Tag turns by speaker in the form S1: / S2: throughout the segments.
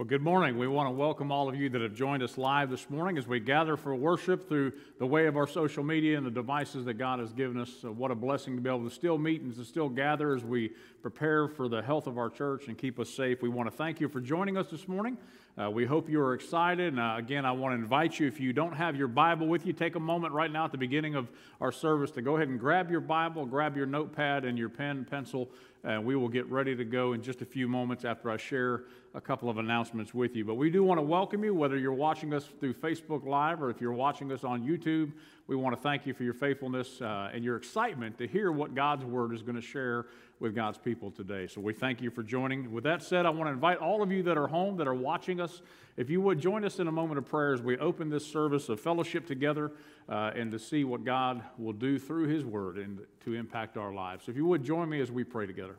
S1: Well, good morning. We want to welcome all of you that have joined us live this morning as we gather for worship through the way of our social media and the devices that God has given us. So what a blessing to be able to still meet and to still gather as we prepare for the health of our church and keep us safe. We want to thank you for joining us this morning. Uh, we hope you are excited. And uh, again, I want to invite you, if you don't have your Bible with you, take a moment right now at the beginning of our service to go ahead and grab your Bible, grab your notepad and your pen, pencil, and we will get ready to go in just a few moments after I share a couple of announcements with you. But we do want to welcome you, whether you're watching us through Facebook Live or if you're watching us on YouTube. We want to thank you for your faithfulness uh, and your excitement to hear what God's Word is going to share with God's people today. So we thank you for joining. With that said, I want to invite all of you that are home, that are watching us, if you would join us in a moment of prayer as we open this service of fellowship together uh, and to see what God will do through His Word and to impact our lives. So if you would join me as we pray together.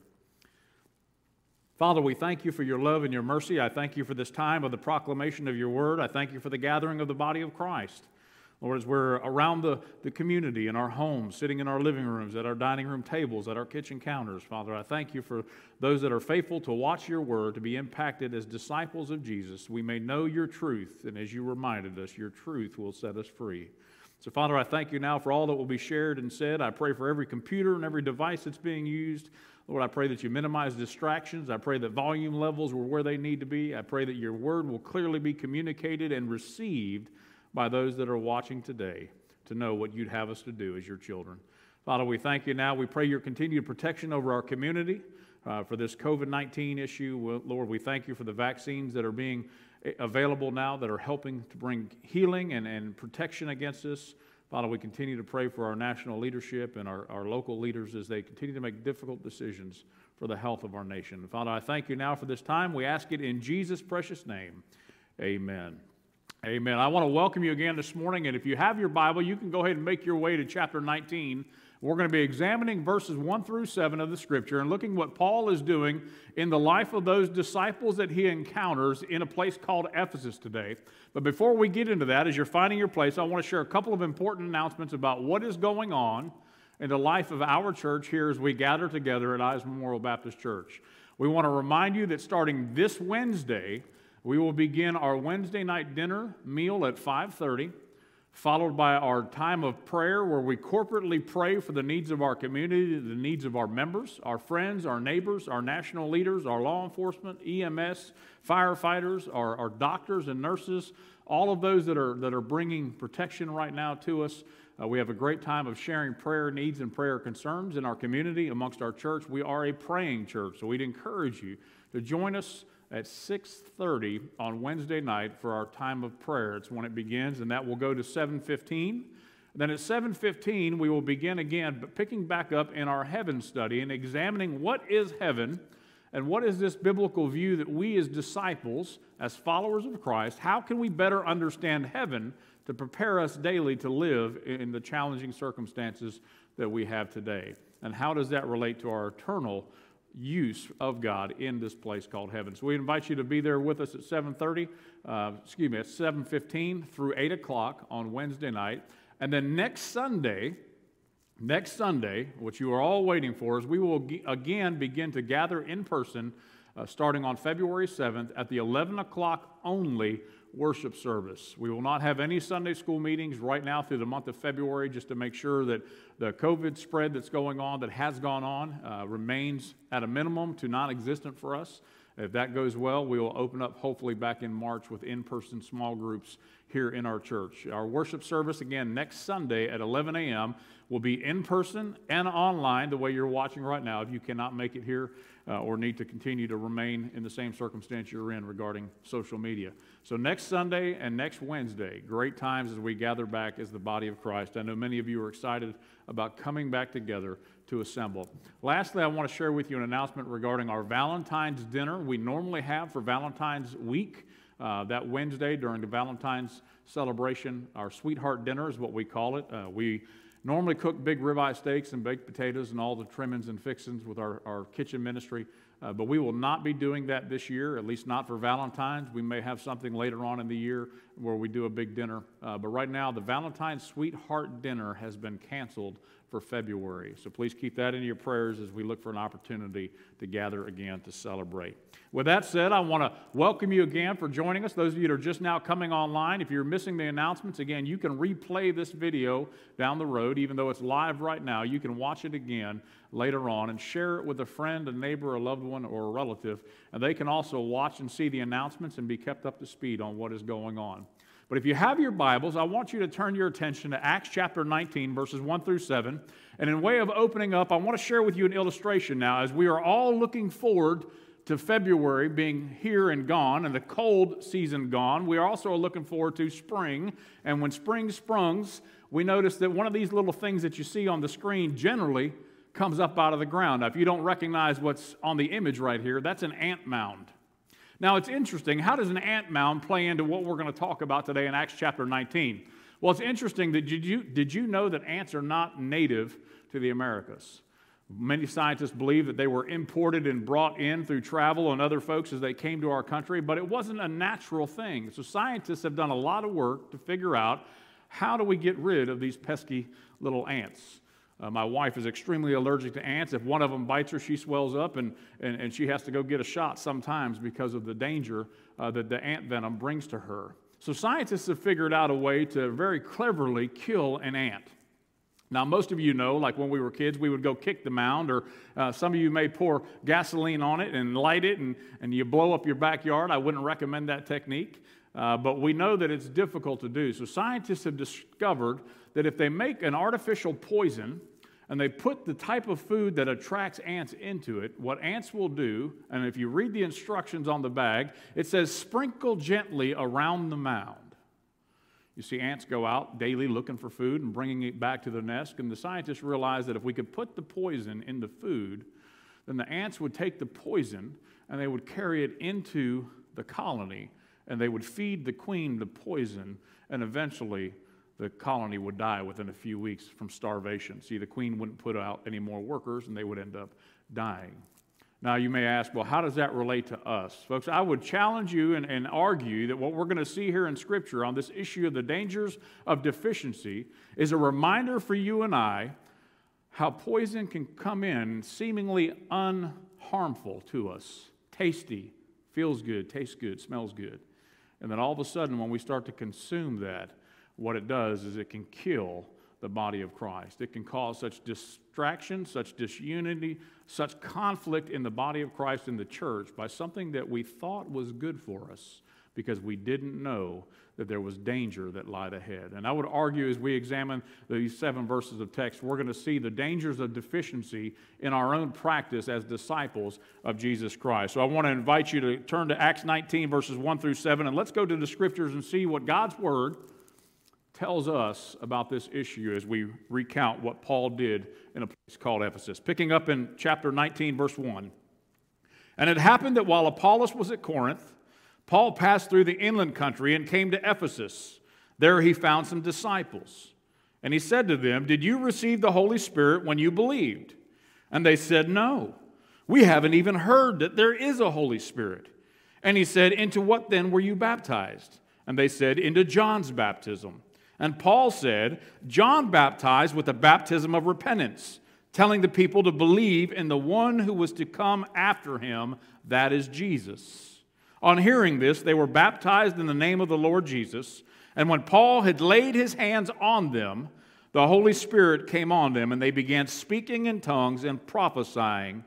S1: Father, we thank you for your love and your mercy. I thank you for this time of the proclamation of your word. I thank you for the gathering of the body of Christ. Lord, as we're around the, the community, in our homes, sitting in our living rooms, at our dining room tables, at our kitchen counters, Father, I thank you for those that are faithful to watch your word, to be impacted as disciples of Jesus. We may know your truth, and as you reminded us, your truth will set us free. So, Father, I thank you now for all that will be shared and said. I pray for every computer and every device that's being used. Lord, I pray that you minimize distractions. I pray that volume levels were where they need to be. I pray that your word will clearly be communicated and received by those that are watching today to know what you'd have us to do as your children. Father, we thank you now. We pray your continued protection over our community uh, for this COVID 19 issue. Lord, we thank you for the vaccines that are being eh, available now that are helping to bring healing and, and protection against us. Father, we continue to pray for our national leadership and our, our local leaders as they continue to make difficult decisions for the health of our nation. Father, I thank you now for this time. We ask it in Jesus' precious name. Amen. Amen. I want to welcome you again this morning. And if you have your Bible, you can go ahead and make your way to chapter 19 we're going to be examining verses 1 through 7 of the scripture and looking what Paul is doing in the life of those disciples that he encounters in a place called Ephesus today. But before we get into that, as you're finding your place, I want to share a couple of important announcements about what is going on in the life of our church here as we gather together at Eyes Memorial Baptist Church. We want to remind you that starting this Wednesday, we will begin our Wednesday night dinner meal at 5:30 followed by our time of prayer where we corporately pray for the needs of our community, the needs of our members, our friends, our neighbors, our national leaders, our law enforcement, EMS, firefighters, our, our doctors and nurses, all of those that are, that are bringing protection right now to us. Uh, we have a great time of sharing prayer needs and prayer concerns in our community amongst our church. We are a praying church, so we'd encourage you to join us at 6.30 on Wednesday night for our time of prayer. It's when it begins, and that will go to 7.15. Then at 7.15, we will begin again, but picking back up in our heaven study and examining what is heaven and what is this biblical view that we as disciples, as followers of Christ, how can we better understand heaven to prepare us daily to live in the challenging circumstances that we have today? And how does that relate to our eternal use of God in this place called heaven. So we invite you to be there with us at 7:30, uh, excuse me, at 7:15 through 8 o'clock on Wednesday night, and then next Sunday. Next Sunday, what you are all waiting for, is we will again begin to gather in person uh, starting on February 7th at the 11 o'clock only worship service. We will not have any Sunday school meetings right now through the month of February just to make sure that the COVID spread that's going on, that has gone on, uh, remains at a minimum to non existent for us. If that goes well, we will open up hopefully back in March with in person small groups here in our church. Our worship service, again, next Sunday at 11 a.m., will be in person and online the way you're watching right now if you cannot make it here uh, or need to continue to remain in the same circumstance you're in regarding social media. So, next Sunday and next Wednesday, great times as we gather back as the body of Christ. I know many of you are excited about coming back together to assemble. Lastly, I want to share with you an announcement regarding our Valentine's dinner. We normally have for Valentine's week. Uh, that Wednesday during the Valentine's celebration, our sweetheart dinner is what we call it. Uh, we normally cook big ribeye steaks and baked potatoes and all the trimmings and fixings with our, our kitchen ministry. Uh, but we will not be doing that this year, at least not for Valentine's. We may have something later on in the year where we do a big dinner. Uh, but right now, the Valentine's Sweetheart Dinner has been canceled for February. So please keep that in your prayers as we look for an opportunity to gather again to celebrate. With that said, I want to welcome you again for joining us. Those of you that are just now coming online, if you're missing the announcements, again, you can replay this video down the road, even though it's live right now. You can watch it again later on and share it with a friend, a neighbor, a loved one, or a relative. And they can also watch and see the announcements and be kept up to speed on what is going on. But if you have your Bibles, I want you to turn your attention to Acts chapter 19, verses 1 through 7. And in way of opening up, I want to share with you an illustration now as we are all looking forward to February being here and gone and the cold season gone. We are also looking forward to spring. And when spring sprungs, we notice that one of these little things that you see on the screen generally comes up out of the ground. Now, if you don't recognize what's on the image right here, that's an ant mound. Now, it's interesting. How does an ant mound play into what we're going to talk about today in Acts chapter 19? Well, it's interesting that did you, did you know that ants are not native to the Americas? Many scientists believe that they were imported and brought in through travel and other folks as they came to our country, but it wasn't a natural thing. So scientists have done a lot of work to figure out how do we get rid of these pesky little ants. Uh, my wife is extremely allergic to ants. If one of them bites her, she swells up and, and, and she has to go get a shot sometimes because of the danger uh, that the ant venom brings to her. So, scientists have figured out a way to very cleverly kill an ant. Now, most of you know, like when we were kids, we would go kick the mound, or uh, some of you may pour gasoline on it and light it, and, and you blow up your backyard. I wouldn't recommend that technique, uh, but we know that it's difficult to do. So, scientists have discovered that if they make an artificial poison and they put the type of food that attracts ants into it, what ants will do, and if you read the instructions on the bag, it says sprinkle gently around the mound. You see, ants go out daily looking for food and bringing it back to the nest, and the scientists realized that if we could put the poison in the food, then the ants would take the poison and they would carry it into the colony and they would feed the queen the poison, and eventually the colony would die within a few weeks from starvation. See, the queen wouldn't put out any more workers and they would end up dying. Now, you may ask, well, how does that relate to us? Folks, I would challenge you and, and argue that what we're going to see here in Scripture on this issue of the dangers of deficiency is a reminder for you and I how poison can come in seemingly unharmful to us. Tasty, feels good, tastes good, smells good. And then all of a sudden, when we start to consume that, what it does is it can kill the body of Christ. It can cause such distraction, such disunity, such conflict in the body of Christ in the church by something that we thought was good for us because we didn't know that there was danger that lied ahead. And I would argue as we examine these seven verses of text, we're going to see the dangers of deficiency in our own practice as disciples of Jesus Christ. So I want to invite you to turn to Acts 19, verses 1 through 7, and let's go to the scriptures and see what God's Word tells us about this issue as we recount what Paul did in a place called Ephesus. Picking up in chapter 19, verse 1. And it happened that while Apollos was at Corinth, Paul passed through the inland country and came to Ephesus. There he found some disciples. And he said to them, Did you receive the Holy Spirit when you believed? And they said, No. We haven't even heard that there is a Holy Spirit. And he said, Into what then were you baptized? And they said, Into John's baptism. And Paul said, John baptized with the baptism of repentance, telling the people to believe in the one who was to come after him, that is Jesus. On hearing this, they were baptized in the name of the Lord Jesus. And when Paul had laid his hands on them, the Holy Spirit came on them, and they began speaking in tongues and prophesying.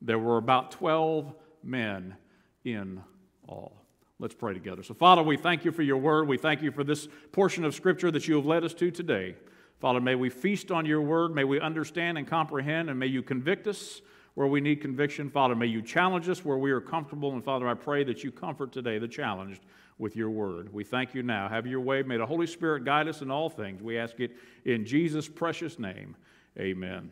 S1: There were about 12 men in all. Let's pray together. So, Father, we thank you for your word. We thank you for this portion of Scripture that you have led us to today. Father, may we feast on your word. May we understand and comprehend, and may you convict us where we need conviction. Father, may you challenge us where we are comfortable. And Father, I pray that you comfort today the challenged with your word. We thank you now. Have your way. May the Holy Spirit guide us in all things. We ask it in Jesus' precious name. Amen.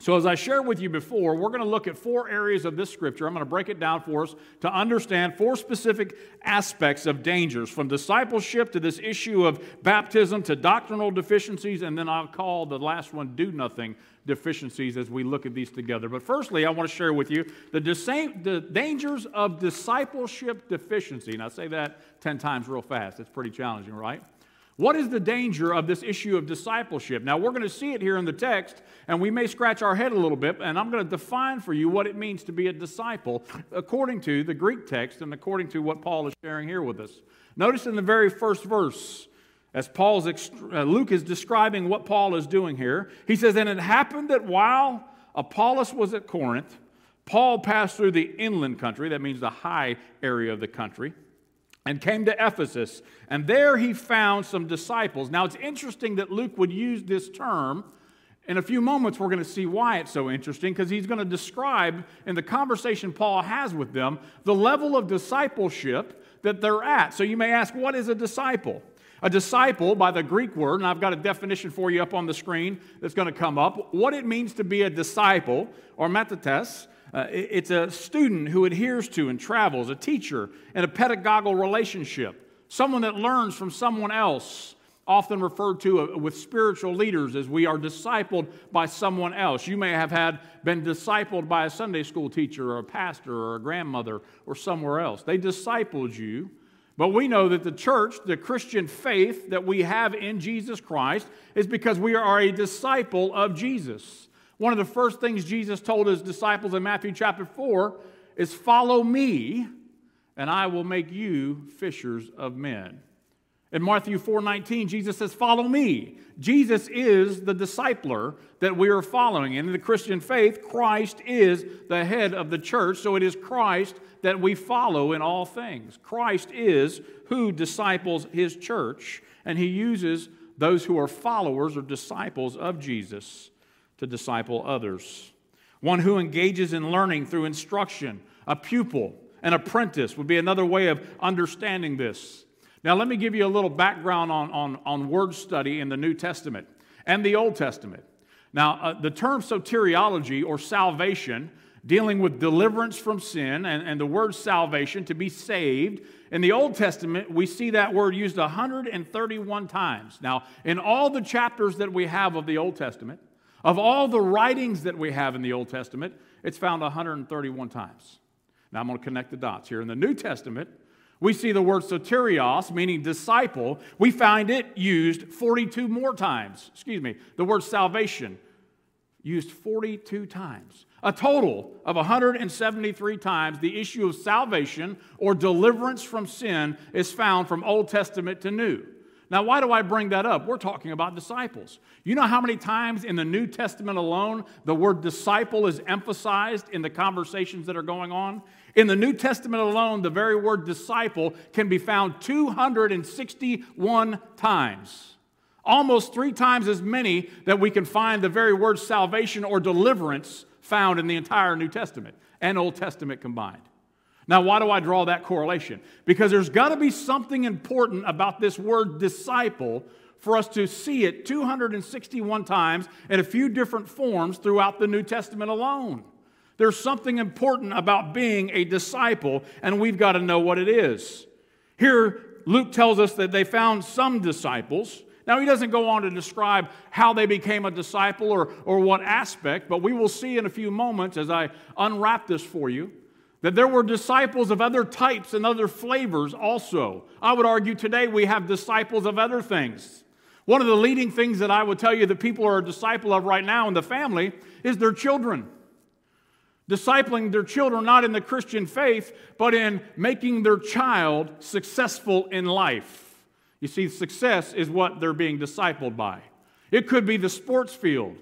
S1: So, as I shared with you before, we're going to look at four areas of this scripture. I'm going to break it down for us to understand four specific aspects of dangers from discipleship to this issue of baptism to doctrinal deficiencies, and then I'll call the last one do nothing deficiencies as we look at these together. But firstly, I want to share with you the, the dangers of discipleship deficiency. And I say that 10 times real fast. It's pretty challenging, right? What is the danger of this issue of discipleship? Now, we're going to see it here in the text, and we may scratch our head a little bit, and I'm going to define for you what it means to be a disciple according to the Greek text and according to what Paul is sharing here with us. Notice in the very first verse, as Paul's uh, Luke is describing what Paul is doing here, he says, And it happened that while Apollos was at Corinth, Paul passed through the inland country, that means the high area of the country and came to Ephesus. And there he found some disciples. Now, it's interesting that Luke would use this term. In a few moments, we're going to see why it's so interesting because he's going to describe in the conversation Paul has with them the level of discipleship that they're at. So you may ask, what is a disciple? A disciple, by the Greek word, and I've got a definition for you up on the screen that's going to come up, what it means to be a disciple, or mathetes, uh, it's a student who adheres to and travels, a teacher in a pedagogical relationship, someone that learns from someone else, often referred to uh, with spiritual leaders as we are discipled by someone else. You may have had been discipled by a Sunday school teacher or a pastor or a grandmother or somewhere else. They discipled you. But we know that the church, the Christian faith that we have in Jesus Christ, is because we are a disciple of Jesus. One of the first things Jesus told his disciples in Matthew chapter 4 is, Follow me, and I will make you fishers of men. In Matthew 4:19, Jesus says, "Follow me." Jesus is the discipler that we are following. And in the Christian faith, Christ is the head of the church, so it is Christ that we follow in all things. Christ is who disciples his church, and he uses those who are followers or disciples of Jesus to disciple others. One who engages in learning through instruction, a pupil, an apprentice would be another way of understanding this. Now, let me give you a little background on, on, on word study in the New Testament and the Old Testament. Now, uh, the term soteriology or salvation, dealing with deliverance from sin, and, and the word salvation, to be saved, in the Old Testament, we see that word used 131 times. Now, in all the chapters that we have of the Old Testament, of all the writings that we have in the Old Testament, it's found 131 times. Now I'm going to connect the dots here. In the New Testament, we see the word soterios, meaning disciple. We find it used 42 more times. Excuse me, the word salvation used 42 times. A total of 173 times the issue of salvation or deliverance from sin is found from Old Testament to New. Now, why do I bring that up? We're talking about disciples. You know how many times in the New Testament alone the word disciple is emphasized in the conversations that are going on? In the New Testament alone, the very word disciple can be found 261 times. Almost three times as many that we can find the very word salvation or deliverance found in the entire New Testament and Old Testament combined. Now, why do I draw that correlation? Because there's got to be something important about this word disciple for us to see it 261 times in a few different forms throughout the New Testament alone. There's something important about being a disciple, and we've got to know what it is. Here, Luke tells us that they found some disciples. Now, he doesn't go on to describe how they became a disciple or, or what aspect, but we will see in a few moments as I unwrap this for you that there were disciples of other types and other flavors also. I would argue today we have disciples of other things. One of the leading things that I would tell you that people are a disciple of right now in the family is their children. Discipling their children not in the Christian faith, but in making their child successful in life. You see, success is what they're being discipled by. It could be the sports field.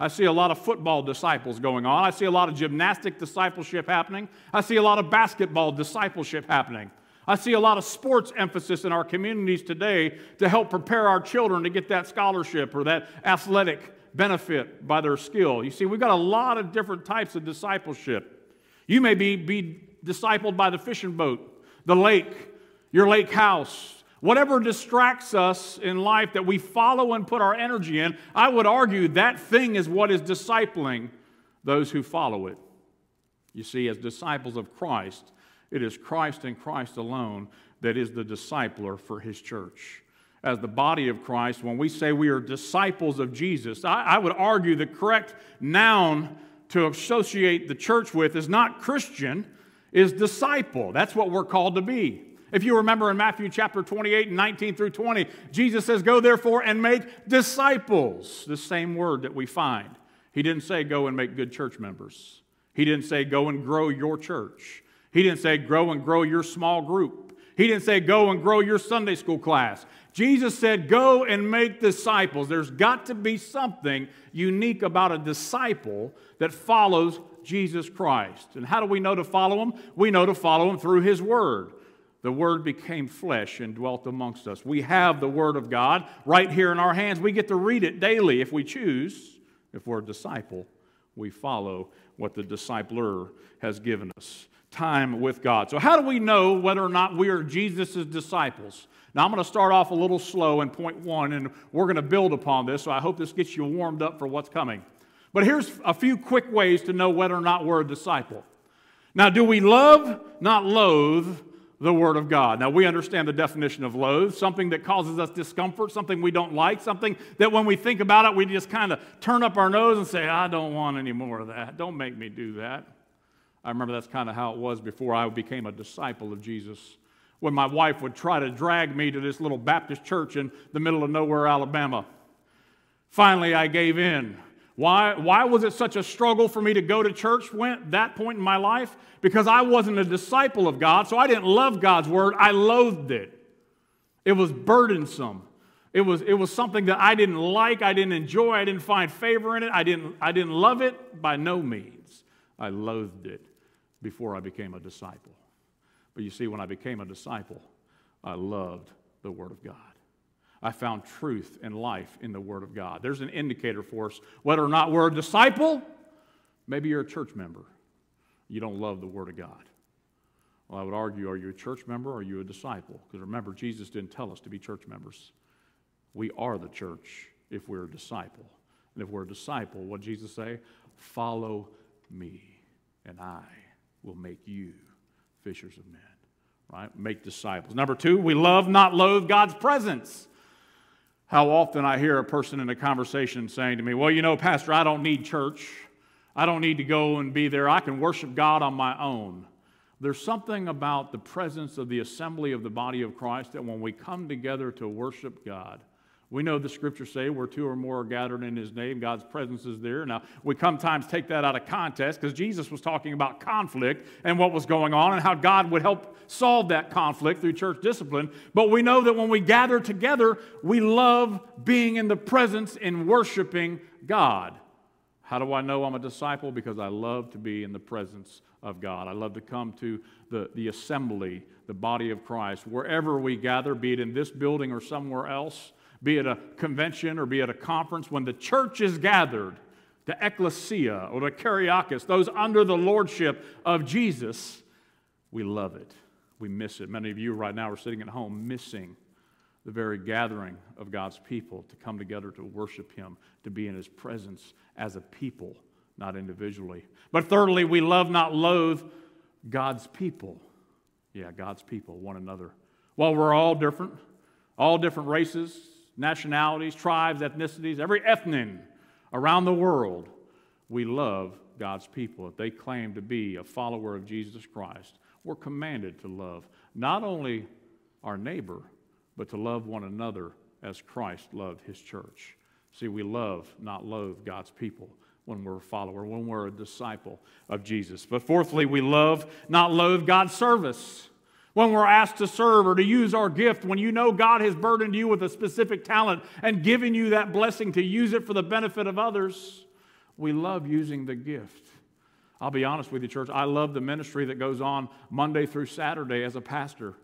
S1: I see a lot of football disciples going on. I see a lot of gymnastic discipleship happening. I see a lot of basketball discipleship happening. I see a lot of sports emphasis in our communities today to help prepare our children to get that scholarship or that athletic benefit by their skill. You see, we've got a lot of different types of discipleship. You may be, be discipled by the fishing boat, the lake, your lake house, Whatever distracts us in life that we follow and put our energy in, I would argue that thing is what is discipling those who follow it. You see, as disciples of Christ, it is Christ and Christ alone that is the discipler for his church. As the body of Christ, when we say we are disciples of Jesus, I, I would argue the correct noun to associate the church with is not Christian, is disciple. That's what we're called to be. If you remember in Matthew chapter 28 and 19 through 20, Jesus says, Go therefore and make disciples, the same word that we find. He didn't say, Go and make good church members. He didn't say, Go and grow your church. He didn't say, Grow and grow your small group. He didn't say, Go and grow your Sunday school class. Jesus said, Go and make disciples. There's got to be something unique about a disciple that follows Jesus Christ. And how do we know to follow him? We know to follow him through his word. The word became flesh and dwelt amongst us. We have the word of God right here in our hands. We get to read it daily if we choose. If we're a disciple, we follow what the discipler has given us time with God. So, how do we know whether or not we are Jesus' disciples? Now, I'm going to start off a little slow in point one, and we're going to build upon this, so I hope this gets you warmed up for what's coming. But here's a few quick ways to know whether or not we're a disciple. Now, do we love, not loathe, the Word of God. Now, we understand the definition of loathe something that causes us discomfort, something we don't like, something that when we think about it, we just kind of turn up our nose and say, I don't want any more of that. Don't make me do that. I remember that's kind of how it was before I became a disciple of Jesus. When my wife would try to drag me to this little Baptist church in the middle of nowhere, Alabama. Finally, I gave in. Why, why was it such a struggle for me to go to church when, that point in my life? Because I wasn't a disciple of God, so I didn't love God's word. I loathed it. It was burdensome. It was, it was something that I didn't like, I didn't enjoy, I didn't find favor in it, I didn't, I didn't love it by no means. I loathed it before I became a disciple. But you see, when I became a disciple, I loved the Word of God. I found truth and life in the Word of God. There's an indicator for us whether or not we're a disciple. Maybe you're a church member. You don't love the Word of God. Well, I would argue are you a church member or are you a disciple? Because remember, Jesus didn't tell us to be church members. We are the church if we're a disciple. And if we're a disciple, what Jesus say? Follow me, and I will make you fishers of men. Right? Make disciples. Number two, we love, not loathe God's presence. How often I hear a person in a conversation saying to me, Well, you know, Pastor, I don't need church. I don't need to go and be there. I can worship God on my own. There's something about the presence of the assembly of the body of Christ that when we come together to worship God, we know the scriptures say where two or more are gathered in his name, God's presence is there. Now, we sometimes take that out of context because Jesus was talking about conflict and what was going on and how God would help solve that conflict through church discipline. But we know that when we gather together, we love being in the presence and worshiping God. How do I know I'm a disciple? Because I love to be in the presence of God. I love to come to the, the assembly, the body of Christ, wherever we gather, be it in this building or somewhere else be it a convention or be it a conference, when the church is gathered, the ecclesia or the kuriakos, those under the lordship of Jesus, we love it. We miss it. Many of you right now are sitting at home missing the very gathering of God's people to come together to worship Him, to be in His presence as a people, not individually. But thirdly, we love, not loathe God's people. Yeah, God's people, one another. While we're all different, all different races, nationalities, tribes, ethnicities, every ethnic around the world, we love God's people. If they claim to be a follower of Jesus Christ, we're commanded to love not only our neighbor, but to love one another as Christ loved his church. See, we love, not loathe God's people when we're a follower, when we're a disciple of Jesus. But fourthly, we love, not loathe God's service when we're asked to serve or to use our gift, when you know God has burdened you with a specific talent and given you that blessing to use it for the benefit of others, we love using the gift. I'll be honest with you, church, I love the ministry that goes on Monday through Saturday as a pastor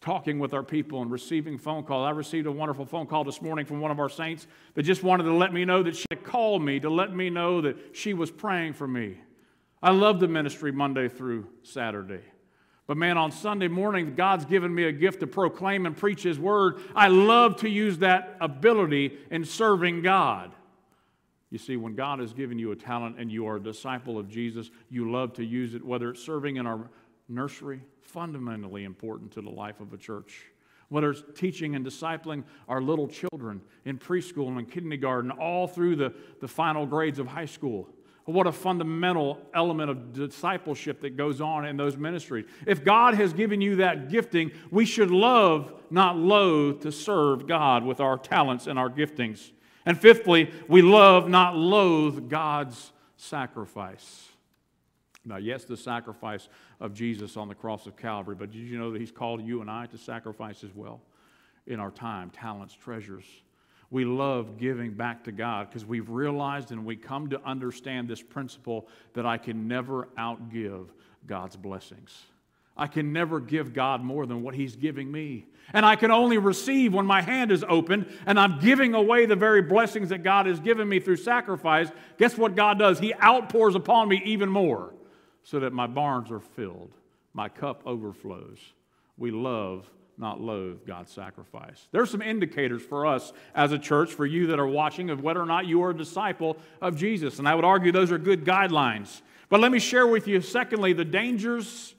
S1: talking with our people and receiving phone calls. I received a wonderful phone call this morning from one of our saints that just wanted to let me know that she had called me to let me know that she was praying for me. I love the ministry Monday through Saturday. But man, on Sunday morning, God's given me a gift to proclaim and preach His word. I love to use that ability in serving God. You see, when God has given you a talent and you are a disciple of Jesus, you love to use it, whether it's serving in our nursery, fundamentally important to the life of a church. Whether it's teaching and discipling our little children in preschool and in kindergarten, all through the, the final grades of high school what a fundamental element of discipleship that goes on in those ministries. If God has given you that gifting, we should love, not loathe, to serve God with our talents and our giftings. And fifthly, we love, not loathe, God's sacrifice. Now, yes, the sacrifice of Jesus on the cross of Calvary, but did you know that He's called you and I to sacrifice as well in our time, talents, treasures? We love giving back to God because we've realized and we come to understand this principle that I can never outgive God's blessings. I can never give God more than what He's giving me. And I can only receive when my hand is open and I'm giving away the very blessings that God has given me through sacrifice. Guess what God does? He outpours upon me even more so that my barns are filled, my cup overflows. We love not loathe God's sacrifice. There's some indicators for us as a church, for you that are watching, of whether or not you are a disciple of Jesus. And I would argue those are good guidelines. But let me share with you, secondly, the dangers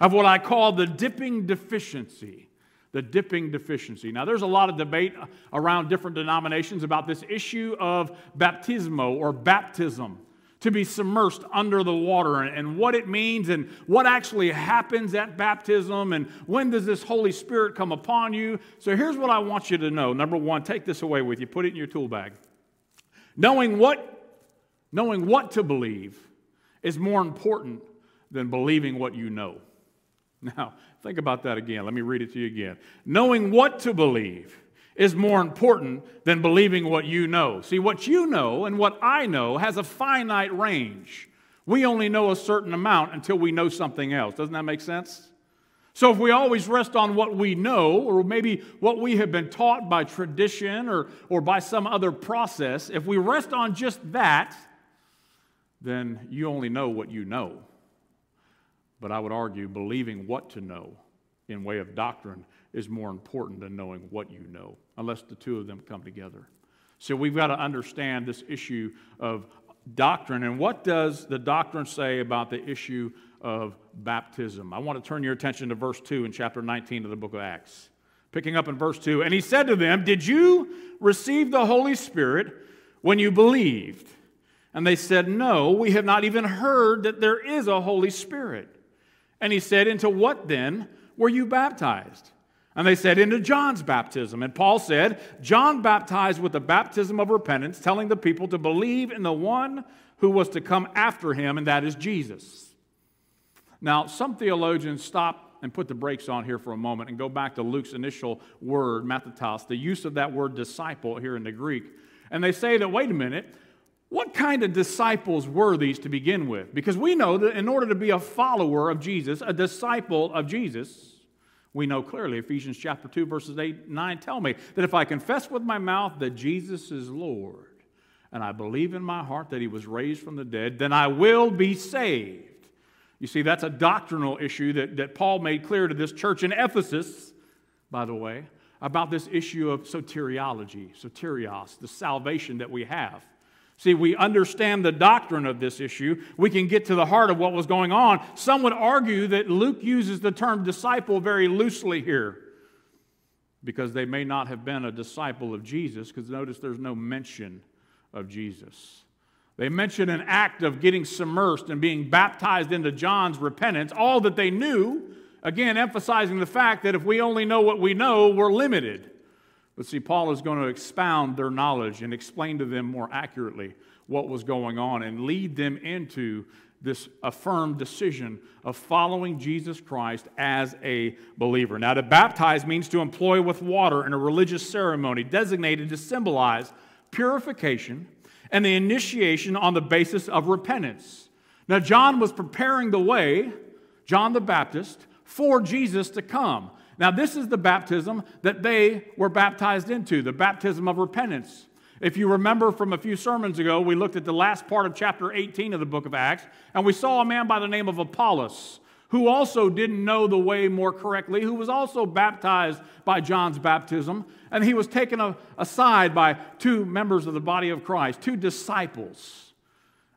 S1: of what I call the dipping deficiency. The dipping deficiency. Now, there's a lot of debate around different denominations about this issue of baptismo or baptism to be submersed under the water and, what it means and what actually happens at baptism and when does this Holy Spirit come upon you. So here's what I want you to know. Number one, take this away with you, put it in your tool bag. Knowing what, knowing what to believe is more important than believing what you know. Now, think about that again. Let me read it to you again. Knowing what to believe is more important than believing what you know. See, what you know and what I know has a finite range. We only know a certain amount until we know something else. Doesn't that make sense? So, if we always rest on what we know, or maybe what we have been taught by tradition or, or by some other process, if we rest on just that, then you only know what you know. But I would argue believing what to know in way of doctrine is more important than knowing what you know, unless the two of them come together. So we've got to understand this issue of doctrine. And what does the doctrine say about the issue of baptism? I want to turn your attention to verse 2 in chapter 19 of the book of Acts. Picking up in verse 2, and he said to them, Did you receive the Holy Spirit when you believed? And they said, No, we have not even heard that there is a Holy Spirit. And he said, Into what then were you baptized? And they said, Into John's baptism. And Paul said, John baptized with the baptism of repentance, telling the people to believe in the one who was to come after him, and that is Jesus. Now, some theologians stop and put the brakes on here for a moment and go back to Luke's initial word, mathetos, the use of that word disciple here in the Greek. And they say that, wait a minute, what kind of disciples were these to begin with? Because we know that in order to be a follower of Jesus, a disciple of Jesus, we know clearly, Ephesians chapter 2, verses 8 9 tell me that if I confess with my mouth that Jesus is Lord, and I believe in my heart that he was raised from the dead, then I will be saved. You see, that's a doctrinal issue that, that Paul made clear to this church in Ephesus, by the way, about this issue of soteriology, soterios, the salvation that we have. See, we understand the doctrine of this issue. We can get to the heart of what was going on. Some would argue that Luke uses the term disciple very loosely here because they may not have been a disciple of Jesus, because notice there's no mention of Jesus. They mention an act of getting submersed and being baptized into John's repentance, all that they knew, again, emphasizing the fact that if we only know what we know, we're limited. But see, Paul is going to expound their knowledge and explain to them more accurately what was going on and lead them into this affirmed decision of following Jesus Christ as a believer. Now, to baptize means to employ with water in a religious ceremony designated to symbolize purification and the initiation on the basis of repentance. Now, John was preparing the way, John the Baptist, for Jesus to come. Now, this is the baptism that they were baptized into, the baptism of repentance. If you remember from a few sermons ago, we looked at the last part of chapter 18 of the book of Acts, and we saw a man by the name of Apollos who also didn't know the way more correctly, who was also baptized by John's baptism, and he was taken aside by two members of the body of Christ, two disciples.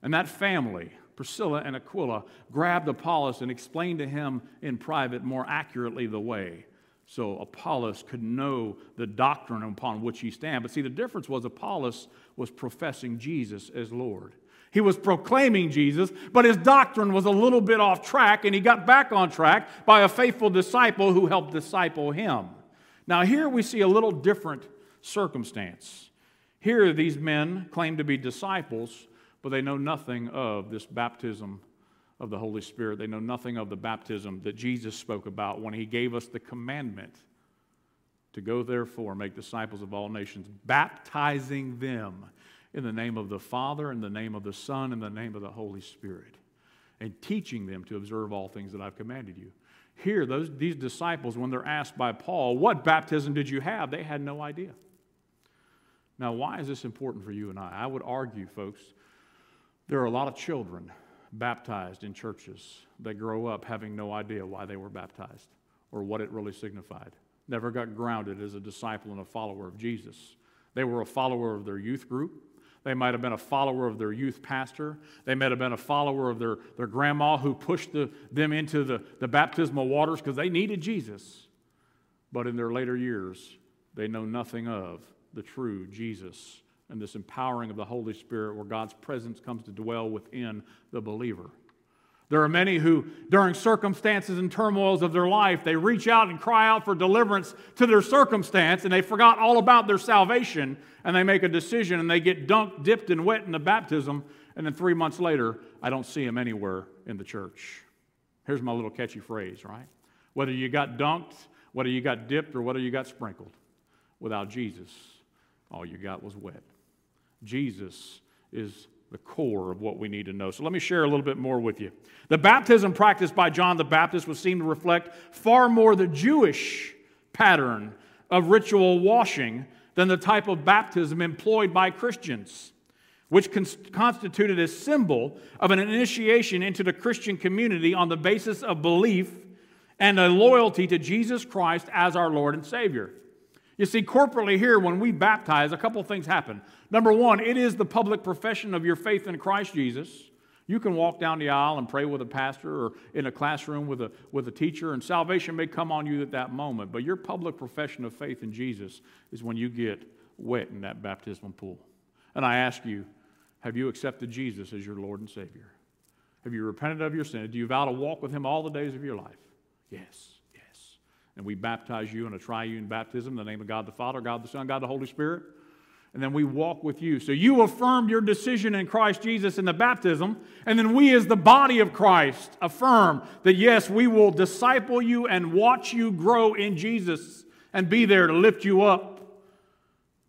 S1: And that family Priscilla and Aquila grabbed Apollos and explained to him in private more accurately the way so Apollos could know the doctrine upon which he stand. But see, the difference was Apollos was professing Jesus as Lord. He was proclaiming Jesus, but his doctrine was a little bit off track, and he got back on track by a faithful disciple who helped disciple him. Now, here we see a little different circumstance. Here, these men claim to be disciples, but they know nothing of this baptism of the Holy Spirit. They know nothing of the baptism that Jesus spoke about when he gave us the commandment to go, therefore, make disciples of all nations, baptizing them in the name of the Father, in the name of the Son, in the name of the Holy Spirit, and teaching them to observe all things that I've commanded you. Here, those, these disciples, when they're asked by Paul, What baptism did you have? they had no idea. Now, why is this important for you and I? I would argue, folks, there are a lot of children baptized in churches that grow up having no idea why they were baptized or what it really signified. Never got grounded as a disciple and a follower of Jesus. They were a follower of their youth group. They might have been a follower of their youth pastor. They might have been a follower of their, their grandma who pushed the, them into the, the baptismal waters because they needed Jesus. But in their later years, they know nothing of the true Jesus and this empowering of the Holy Spirit where God's presence comes to dwell within the believer. There are many who, during circumstances and turmoils of their life, they reach out and cry out for deliverance to their circumstance, and they forgot all about their salvation, and they make a decision, and they get dunked, dipped, and wet in the baptism, and then three months later, I don't see them anywhere in the church. Here's my little catchy phrase, right? Whether you got dunked, whether you got dipped, or whether you got sprinkled, without Jesus, all you got was wet. Jesus is the core of what we need to know. So let me share a little bit more with you. The baptism practiced by John the Baptist would seem to reflect far more the Jewish pattern of ritual washing than the type of baptism employed by Christians, which constituted a symbol of an initiation into the Christian community on the basis of belief and a loyalty to Jesus Christ as our Lord and Savior. You see, corporately here, when we baptize, a couple things happen. Number one, it is the public profession of your faith in Christ Jesus. You can walk down the aisle and pray with a pastor or in a classroom with a, with a teacher, and salvation may come on you at that moment. But your public profession of faith in Jesus is when you get wet in that baptismal pool. And I ask you, have you accepted Jesus as your Lord and Savior? Have you repented of your sin? Do you vow to walk with Him all the days of your life? Yes. And we baptize you in a triune baptism in the name of God the Father, God the Son, God the Holy Spirit. And then we walk with you. So you affirmed your decision in Christ Jesus in the baptism. And then we, as the body of Christ, affirm that yes, we will disciple you and watch you grow in Jesus and be there to lift you up,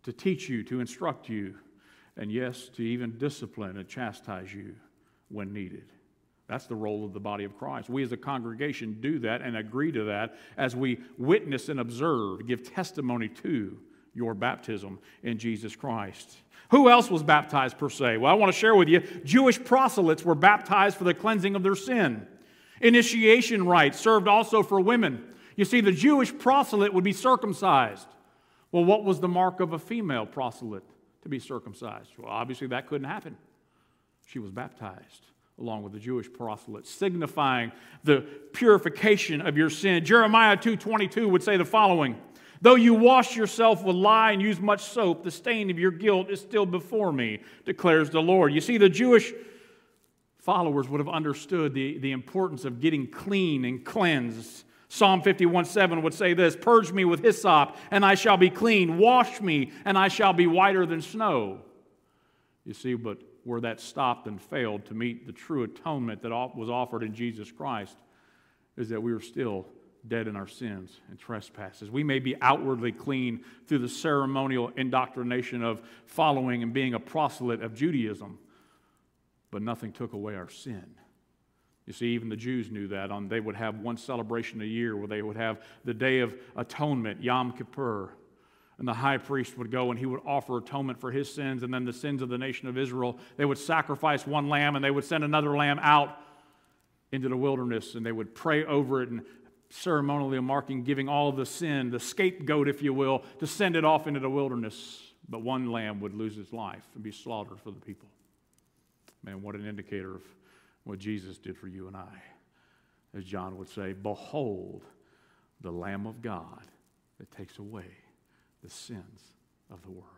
S1: to teach you, to instruct you, and yes, to even discipline and chastise you when needed. That's the role of the body of Christ. We as a congregation do that and agree to that as we witness and observe, give testimony to your baptism in Jesus Christ. Who else was baptized per se? Well, I want to share with you Jewish proselytes were baptized for the cleansing of their sin. Initiation rites served also for women. You see, the Jewish proselyte would be circumcised. Well, what was the mark of a female proselyte to be circumcised? Well, obviously that couldn't happen. She was baptized along with the Jewish proselytes, signifying the purification of your sin. Jeremiah 2:22 would say the following: Though you wash yourself with lye and use much soap, the stain of your guilt is still before me, declares the Lord. You see, the Jewish followers would have understood the, the importance of getting clean and cleansed. Psalm 51 7 would say this Purge me with hyssop, and I shall be clean. Wash me, and I shall be whiter than snow. You see, but where that stopped and failed to meet the true atonement that was offered in Jesus Christ is that we are still dead in our sins and trespasses. We may be outwardly clean through the ceremonial indoctrination of following and being a proselyte of Judaism, but nothing took away our sin. You see, even the Jews knew that. On, they would have one celebration a year where they would have the Day of Atonement, Yom Kippur, and the high priest would go and he would offer atonement for his sins and then the sins of the nation of Israel. They would sacrifice one lamb and they would send another lamb out into the wilderness and they would pray over it and ceremonially marking, giving all the sin, the scapegoat, if you will, to send it off into the wilderness. But one lamb would lose its life and be slaughtered for the people. Man, what an indicator of what Jesus did for you and I. As John would say, Behold the Lamb of God that takes away the sins of the world.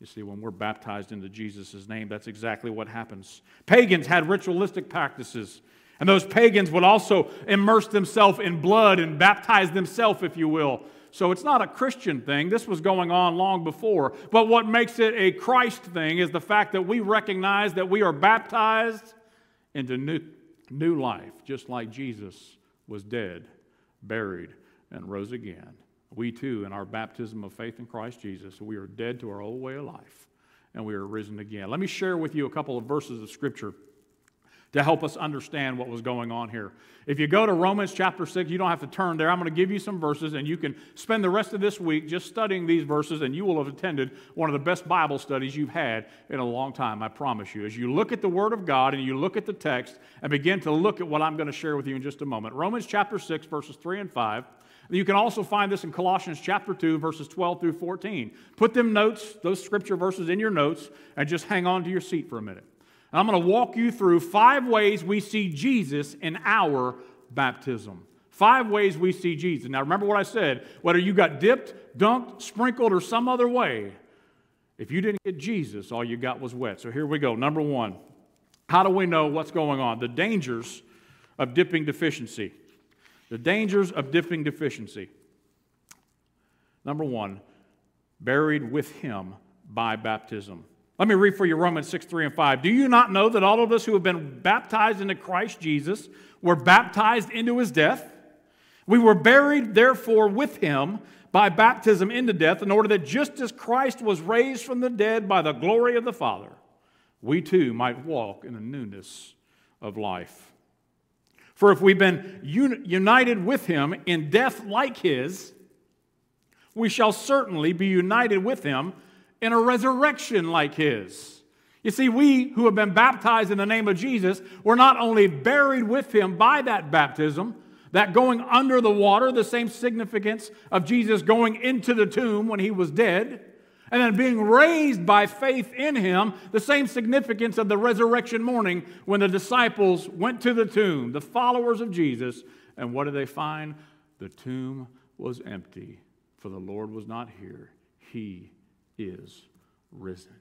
S1: You see, when we're baptized into Jesus' name, that's exactly what happens. Pagans had ritualistic practices, and those pagans would also immerse themselves in blood and baptize themselves, if you will. So it's not a Christian thing. This was going on long before. But what makes it a Christ thing is the fact that we recognize that we are baptized into new, new life, just like Jesus was dead, buried, and rose again. We too, in our baptism of faith in Christ Jesus, we are dead to our old way of life and we are risen again. Let me share with you a couple of verses of Scripture to help us understand what was going on here. If you go to Romans chapter 6, you don't have to turn there. I'm going to give you some verses, and you can spend the rest of this week just studying these verses, and you will have attended one of the best Bible studies you've had in a long time, I promise you. As you look at the Word of God and you look at the text and begin to look at what I'm going to share with you in just a moment. Romans chapter 6, verses 3 and 5. You can also find this in Colossians chapter 2, verses 12 through 14. Put them notes, those scripture verses in your notes, and just hang on to your seat for a minute. And I'm going to walk you through five ways we see Jesus in our baptism. Five ways we see Jesus. Now, remember what I said whether you got dipped, dunked, sprinkled, or some other way, if you didn't get Jesus, all you got was wet. So here we go. Number one, how do we know what's going on? The dangers of dipping deficiency. The dangers of dipping deficiency. Number one, buried with him by baptism. Let me read for you Romans 6, 3 and 5. Do you not know that all of us who have been baptized into Christ Jesus were baptized into his death? We were buried, therefore, with him by baptism into death, in order that just as Christ was raised from the dead by the glory of the Father, we too might walk in the newness of life. For if we've been united with him in death like his, we shall certainly be united with him in a resurrection like his. You see, we who have been baptized in the name of Jesus were not only buried with him by that baptism, that going under the water, the same significance of Jesus going into the tomb when he was dead, and then being raised by faith in him, the same significance of the resurrection morning when the disciples went to the tomb, the followers of Jesus, and what did they find? The tomb was empty, for the Lord was not here. He is risen.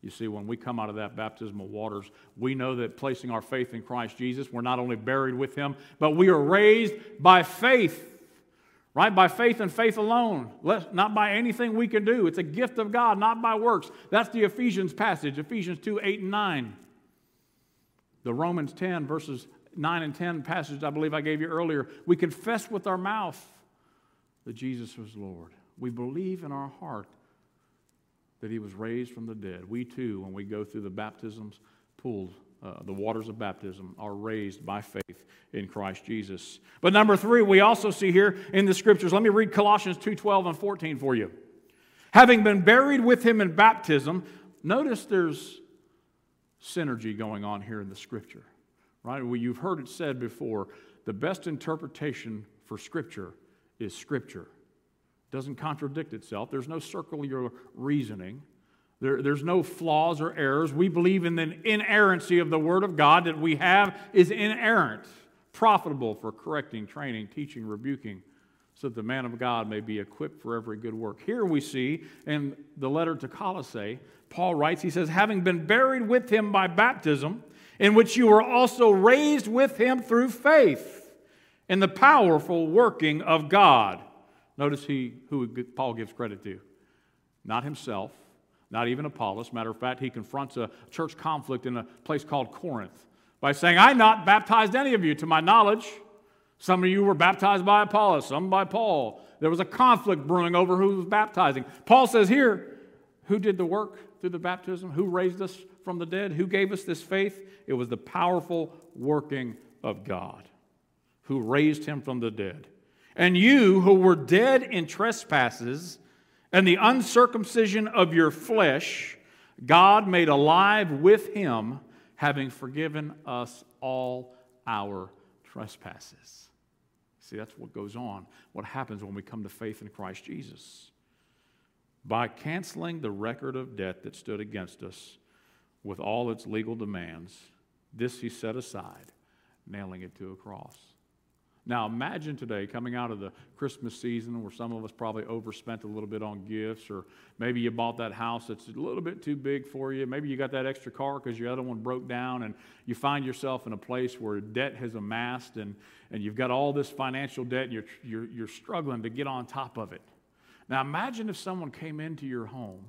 S1: You see, when we come out of that baptismal waters, we know that placing our faith in Christ Jesus, we're not only buried with him, but we are raised by faith right? By faith and faith alone, not by anything we can do. It's a gift of God, not by works. That's the Ephesians passage, Ephesians 2 8 and 9. The Romans 10, verses 9 and 10 passage I believe I gave you earlier. We confess with our mouth that Jesus was Lord. We believe in our heart that he was raised from the dead. We too, when we go through the baptisms pool uh, the waters of baptism are raised by faith in Christ Jesus. But number three, we also see here in the scriptures. Let me read Colossians 2 12 and 14 for you. Having been buried with him in baptism, notice there's synergy going on here in the scripture, right? Well, you've heard it said before the best interpretation for scripture is scripture. Doesn't contradict itself, there's no circular reasoning. There, there's no flaws or errors. We believe in the inerrancy of the Word of God that we have is inerrant, profitable for correcting, training, teaching, rebuking, so that the man of God may be equipped for every good work. Here we see in the letter to Colossae, Paul writes, he says, having been buried with him by baptism, in which you were also raised with him through faith in the powerful working of God. Notice he, who Paul gives credit to. Not himself, not even Apollos. Matter of fact, he confronts a church conflict in a place called Corinth by saying, I not baptized any of you to my knowledge. Some of you were baptized by Apollos, some by Paul. There was a conflict brewing over who was baptizing. Paul says here, who did the work through the baptism? Who raised us from the dead? Who gave us this faith? It was the powerful working of God who raised him from the dead. And you who were dead in trespasses and the uncircumcision of your flesh, God made alive with him, having forgiven us all our trespasses. See, that's what goes on, what happens when we come to faith in Christ Jesus. By canceling the record of debt that stood against us with all its legal demands, this he set aside, nailing it to a cross. Now, imagine today coming out of the Christmas season where some of us probably overspent a little bit on gifts, or maybe you bought that house that's a little bit too big for you. Maybe you got that extra car because your other one broke down, and you find yourself in a place where debt has amassed, and, and you've got all this financial debt, and you're, you're, you're struggling to get on top of it. Now, imagine if someone came into your home,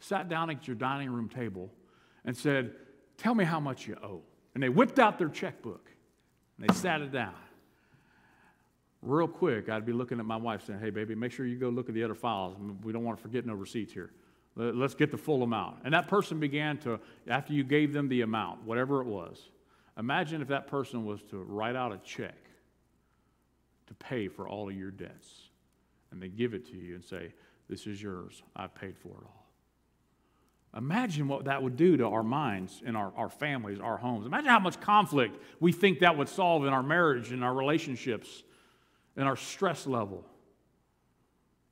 S1: sat down at your dining room table, and said, Tell me how much you owe. And they whipped out their checkbook, and they sat it down real quick, I'd be looking at my wife saying, Hey, baby, make sure you go look at the other files. We don't want to forget no receipts here. Let's get the full amount. And that person began to, after you gave them the amount, whatever it was, imagine if that person was to write out a check to pay for all of your debts. And they give it to you and say, This is yours. I've paid for it all. Imagine what that would do to our minds and our, our families, our homes. Imagine how much conflict we think that would solve in our marriage and our relationships and our stress level.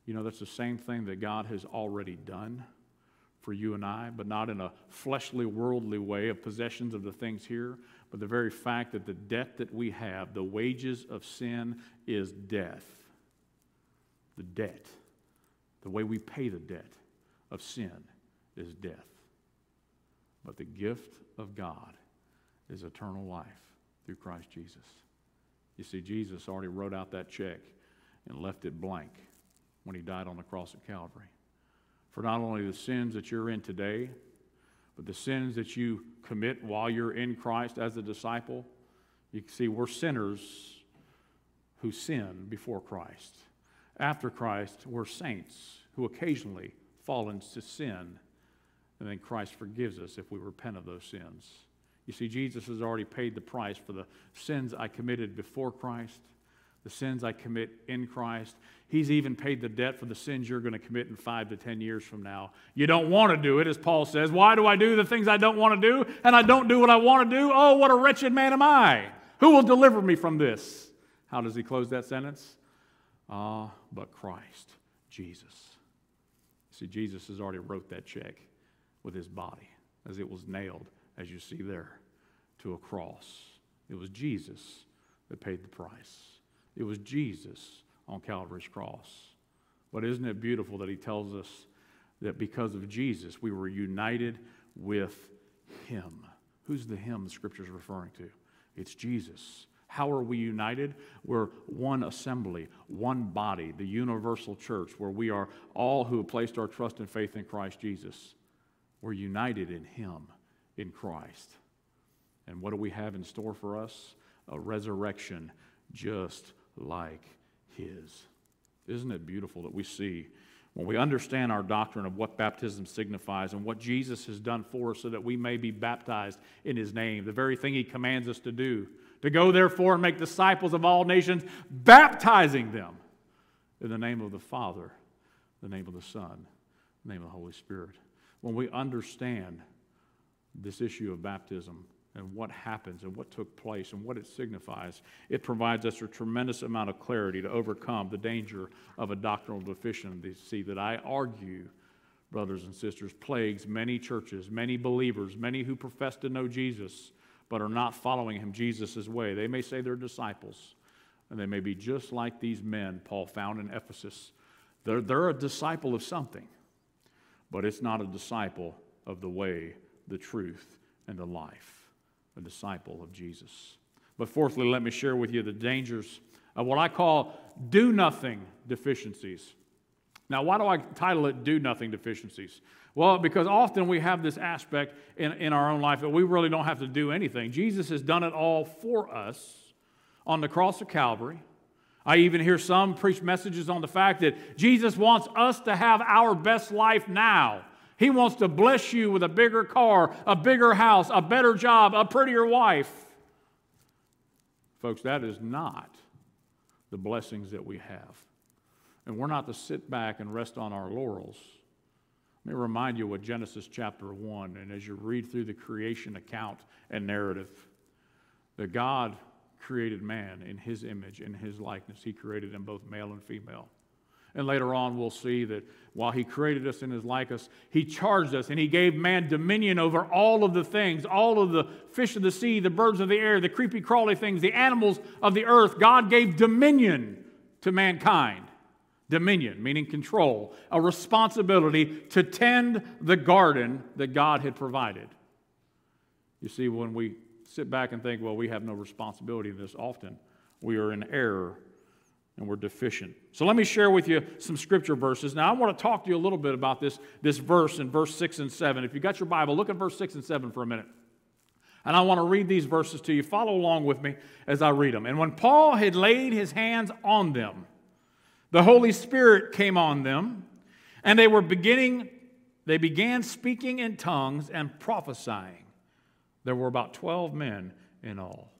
S1: You know, that's the same thing that God has already done for you and I, but not in a fleshly, worldly way of possessions of the things here, but the very fact that the debt that we have, the wages of sin, is death. The debt, the way we pay the debt of sin, is death. But the gift of God is eternal life through Christ Jesus. You see, Jesus already wrote out that check and left it blank when he died on the cross at Calvary. For not only the sins that you're in today, but the sins that you commit while you're in Christ as a disciple. You can see, we're sinners who sin before Christ. After Christ, we're saints who occasionally fall into sin, and then Christ forgives us if we repent of those sins. You see, Jesus has already paid the price for the sins I committed before Christ, the sins I commit in Christ. He's even paid the debt for the sins you're going to commit in five to ten years from now. You don't want to do it, as Paul says. Why do I do the things I don't want to do, and I don't do what I want to do? Oh, what a wretched man am I! Who will deliver me from this? How does he close that sentence? Ah, but Christ, Jesus. See, Jesus has already wrote that check with his body as it was nailed as you see there, to a cross. It was Jesus that paid the price. It was Jesus on Calvary's cross. But isn't it beautiful that he tells us that because of Jesus, we were united with him? Who's the him the scripture is referring to? It's Jesus. How are we united? We're one assembly, one body, the universal church, where we are all who have placed our trust and faith in Christ Jesus. We're united in Him in Christ. And what do we have in store for us? A resurrection just like His. Isn't it beautiful that we see when we understand our doctrine of what baptism signifies and what Jesus has done for us so that we may be baptized in His name, the very thing He commands us to do? To go, therefore, and make disciples of all nations, baptizing them in the name of the Father, the name of the Son, the name of the Holy Spirit. When we understand this issue of baptism and what happens and what took place and what it signifies, it provides us a tremendous amount of clarity to overcome the danger of a doctrinal deficiency that I argue, brothers and sisters, plagues many churches, many believers, many who profess to know Jesus but are not following him Jesus' way. They may say they're disciples, and they may be just like these men Paul found in Ephesus. They're, they're a disciple of something, but it's not a disciple of the way the truth, and the life, a disciple of Jesus. But fourthly, let me share with you the dangers of what I call do nothing deficiencies. Now, why do I title it Do Nothing Deficiencies? Well, because often we have this aspect in, in our own life that we really don't have to do anything. Jesus has done it all for us on the cross of Calvary. I even hear some preach messages on the fact that Jesus wants us to have our best life now. He wants to bless you with a bigger car, a bigger house, a better job, a prettier wife. Folks, that is not the blessings that we have. And we're not to sit back and rest on our laurels. Let me remind you what Genesis chapter 1, and as you read through the creation account and narrative, that God created man in his image, in his likeness. He created them both male and female. And later on, we'll see that while he created us in his likeness, he charged us and he gave man dominion over all of the things, all of the fish of the sea, the birds of the air, the creepy crawly things, the animals of the earth. God gave dominion to mankind. Dominion, meaning control, a responsibility to tend the garden that God had provided. You see, when we sit back and think, well, we have no responsibility in this, often we are in error and we're deficient. So let me share with you some scripture verses. Now, I want to talk to you a little bit about this, this verse in verse 6 and 7. If you got your Bible, look at verse 6 and 7 for a minute. And I want to read these verses to you. Follow along with me as I read them. And when Paul had laid his hands on them, the Holy Spirit came on them, and they were beginning, they began speaking in tongues and prophesying. There were about 12 men in all.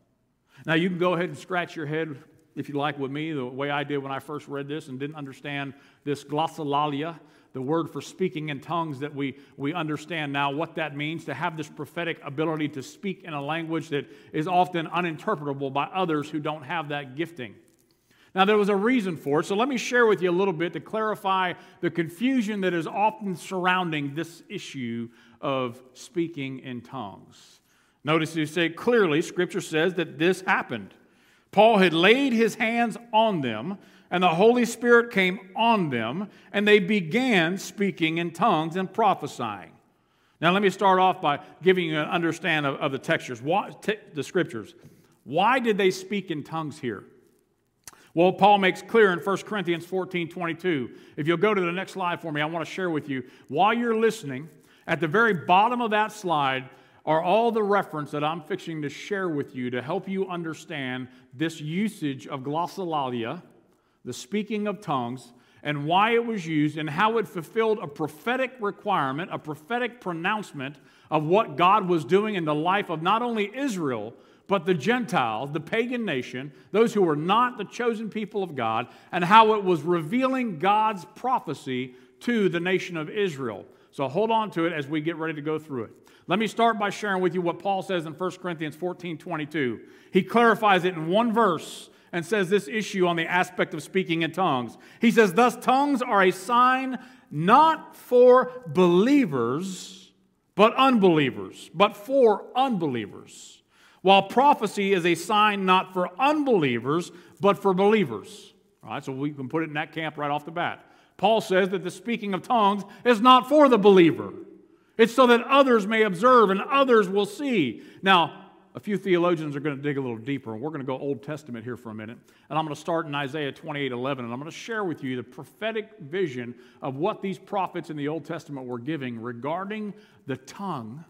S1: Now, you can go ahead and scratch your head if you like, with me, the way I did when I first read this and didn't understand this glossolalia, the word for speaking in tongues that we, we understand now what that means to have this prophetic ability to speak in a language that is often uninterpretable by others who don't have that gifting. Now, there was a reason for it, so let me share with you a little bit to clarify the confusion that is often surrounding this issue of speaking in tongues. Notice you say clearly, Scripture says that this happened. Paul had laid his hands on them, and the Holy Spirit came on them, and they began speaking in tongues and prophesying. Now, let me start off by giving you an understanding of, of the textures, why, t- the scriptures. Why did they speak in tongues here? Well, Paul makes clear in 1 Corinthians 14 22. If you'll go to the next slide for me, I want to share with you, while you're listening, at the very bottom of that slide, are all the reference that I'm fixing to share with you to help you understand this usage of glossolalia, the speaking of tongues, and why it was used and how it fulfilled a prophetic requirement, a prophetic pronouncement of what God was doing in the life of not only Israel, but the Gentiles, the pagan nation, those who were not the chosen people of God, and how it was revealing God's prophecy to the nation of Israel. So hold on to it as we get ready to go through it. Let me start by sharing with you what Paul says in 1 Corinthians 14 22. He clarifies it in one verse and says this issue on the aspect of speaking in tongues. He says, Thus, tongues are a sign not for believers, but unbelievers, but for unbelievers. While prophecy is a sign not for unbelievers, but for believers. All right, so we can put it in that camp right off the bat. Paul says that the speaking of tongues is not for the believer. It's so that others may observe and others will see. Now, a few theologians are going to dig a little deeper, and we're going to go Old Testament here for a minute. And I'm going to start in Isaiah 28 11, and I'm going to share with you the prophetic vision of what these prophets in the Old Testament were giving regarding the tongue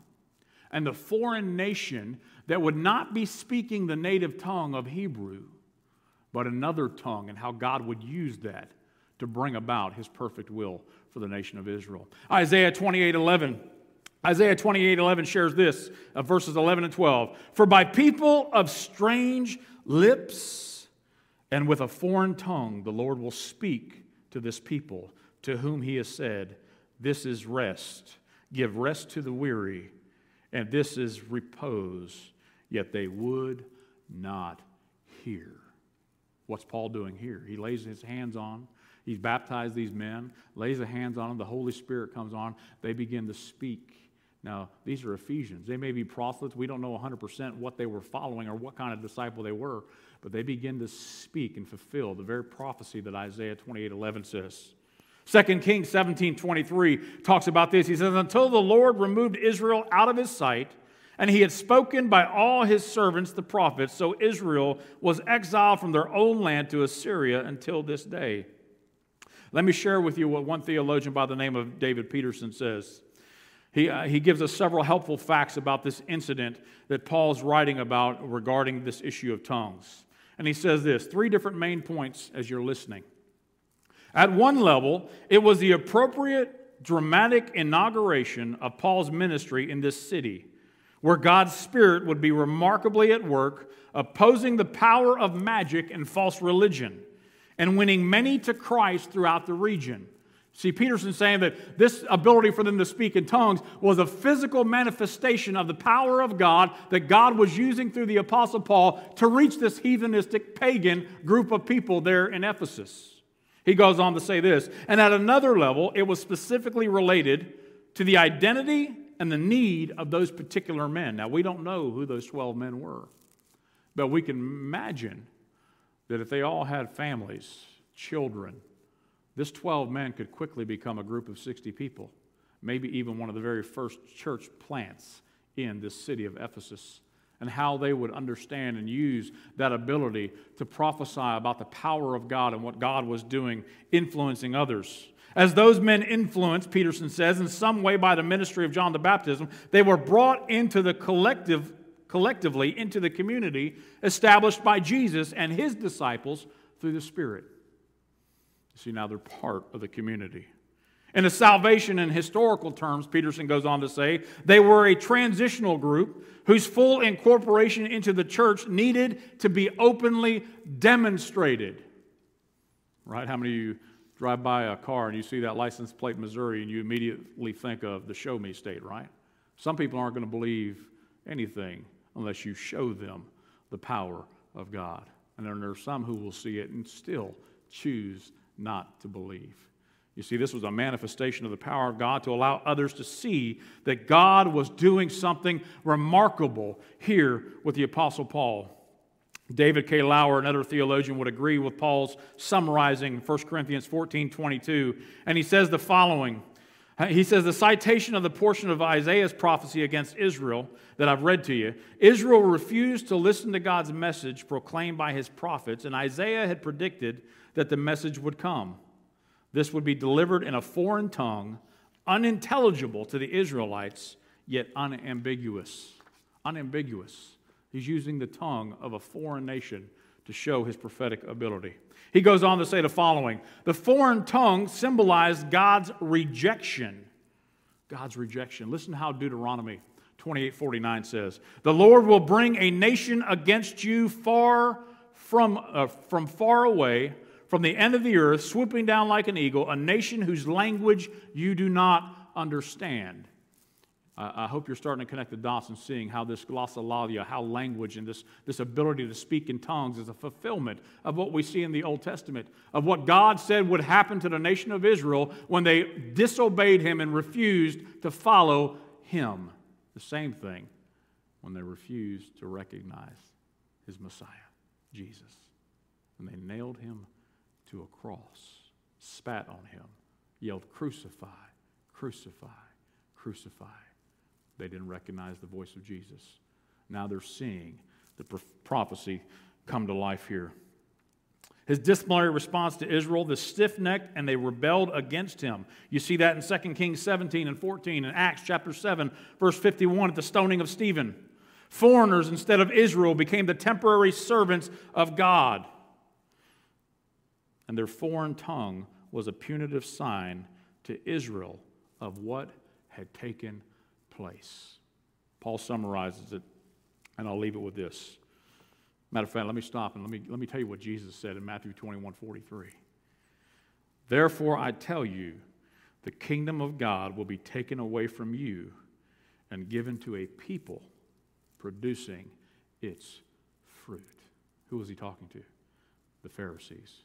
S1: and the foreign nation that would not be speaking the native tongue of Hebrew, but another tongue, and how God would use that to bring about his perfect will for the nation of Israel. Isaiah 28 11. Isaiah 28 11 shares this, uh, verses 11 and 12. For by people of strange lips and with a foreign tongue, the Lord will speak to this people to whom he has said, This is rest. Give rest to the weary, and this is repose. Yet they would not hear. What's Paul doing here? He lays his hands on, he's baptized these men, lays the hands on them, the Holy Spirit comes on, they begin to speak now, these are Ephesians. They may be proselytes. We don't know 100% what they were following or what kind of disciple they were, but they begin to speak and fulfill the very prophecy that Isaiah 28 11 says. 2 Kings 17 23 talks about this. He says, Until the Lord removed Israel out of his sight, and he had spoken by all his servants, the prophets, so Israel was exiled from their own land to Assyria until this day. Let me share with you what one theologian by the name of David Peterson says. He, uh, he gives us several helpful facts about this incident that Paul's writing about regarding this issue of tongues. And he says this three different main points as you're listening. At one level, it was the appropriate dramatic inauguration of Paul's ministry in this city, where God's Spirit would be remarkably at work, opposing the power of magic and false religion, and winning many to Christ throughout the region. See, Peterson saying that this ability for them to speak in tongues was a physical manifestation of the power of God that God was using through the Apostle Paul to reach this heathenistic pagan group of people there in Ephesus. He goes on to say this, and at another level, it was specifically related to the identity and the need of those particular men. Now, we don't know who those 12 men were, but we can imagine that if they all had families, children, this 12 men could quickly become a group of 60 people, maybe even one of the very first church plants in this city of Ephesus and how they would understand and use that ability to prophesy about the power of God and what God was doing, influencing others. As those men influenced, Peterson says, in some way by the ministry of John the Baptist, they were brought into the collective, collectively into the community established by Jesus and his disciples through the Spirit. You see, now they're part of the community. In a salvation in historical terms, Peterson goes on to say, they were a transitional group whose full incorporation into the church needed to be openly demonstrated. Right? How many of you drive by a car and you see that license plate Missouri and you immediately think of the show me state, right? Some people aren't going to believe anything unless you show them the power of God. And then there are some who will see it and still choose not to believe. You see, this was a manifestation of the power of God to allow others to see that God was doing something remarkable here with the Apostle Paul. David K. Lowery, another theologian, would agree with Paul's summarizing 1 Corinthians 14 22. And he says the following He says, The citation of the portion of Isaiah's prophecy against Israel that I've read to you Israel refused to listen to God's message proclaimed by his prophets, and Isaiah had predicted that the message would come. This would be delivered in a foreign tongue, unintelligible to the Israelites, yet unambiguous. Unambiguous. He's using the tongue of a foreign nation to show his prophetic ability. He goes on to say the following The foreign tongue symbolized God's rejection. God's rejection. Listen to how Deuteronomy 28 49 says The Lord will bring a nation against you far from, uh, from far away from the end of the earth, swooping down like an eagle, a nation whose language you do not understand. I hope you're starting to connect the dots and seeing how this glossolalia, how language and this, this ability to speak in tongues is a fulfillment of what we see in the Old Testament, of what God said would happen to the nation of Israel when they disobeyed Him and refused to follow Him. The same thing when they refused to recognize His Messiah, Jesus. And they nailed Him to a cross, spat on him, yelled, Crucify, crucify, crucify. They didn't recognize the voice of Jesus. Now they're seeing the prophecy come to life here. His disciplinary response to Israel, the stiff necked, and they rebelled against him. You see that in 2 Kings 17 and 14, and Acts chapter 7, verse 51, at the stoning of Stephen. Foreigners instead of Israel became the temporary servants of God and their foreign tongue was a punitive sign to Israel of what had taken place. Paul summarizes it, and I'll leave it with this. Matter of fact, let me stop and let me, let me tell you what Jesus said in Matthew 21 43. Therefore, I tell you, the kingdom of God will be taken away from you and given to a people producing its fruit. Who was he talking to? The Pharisees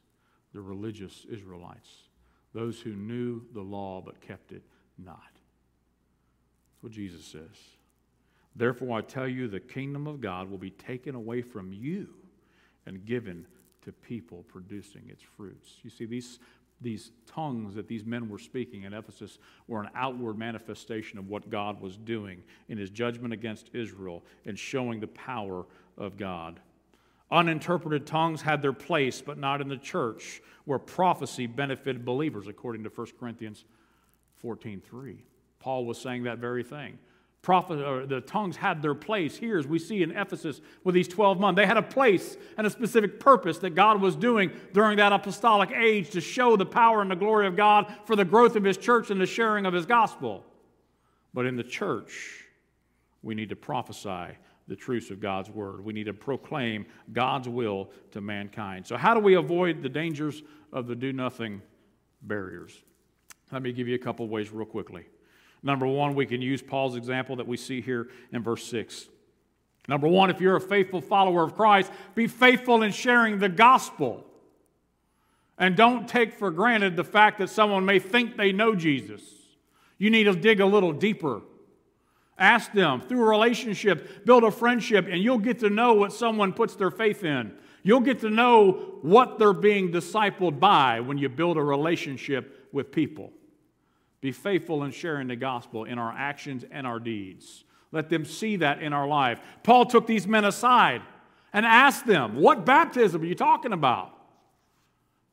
S1: the religious Israelites, those who knew the law but kept it not. That's what Jesus says. Therefore, I tell you, the kingdom of God will be taken away from you and given to people producing its fruits. You see, these, these tongues that these men were speaking in Ephesus were an outward manifestation of what God was doing in his judgment against Israel and showing the power of God. Uninterpreted tongues had their place, but not in the church, where prophecy benefited believers, according to 1 Corinthians 14.3. Paul was saying that very thing. Prophet, uh, the tongues had their place here, as we see in Ephesus with these 12 months. They had a place and a specific purpose that God was doing during that apostolic age to show the power and the glory of God for the growth of His church and the sharing of His gospel. But in the church, we need to prophesy the truths of God's word. We need to proclaim God's will to mankind. So, how do we avoid the dangers of the do nothing barriers? Let me give you a couple ways, real quickly. Number one, we can use Paul's example that we see here in verse 6. Number one, if you're a faithful follower of Christ, be faithful in sharing the gospel. And don't take for granted the fact that someone may think they know Jesus. You need to dig a little deeper. Ask them through a relationship, build a friendship, and you'll get to know what someone puts their faith in. You'll get to know what they're being discipled by when you build a relationship with people. Be faithful in sharing the gospel in our actions and our deeds. Let them see that in our life. Paul took these men aside and asked them, What baptism are you talking about?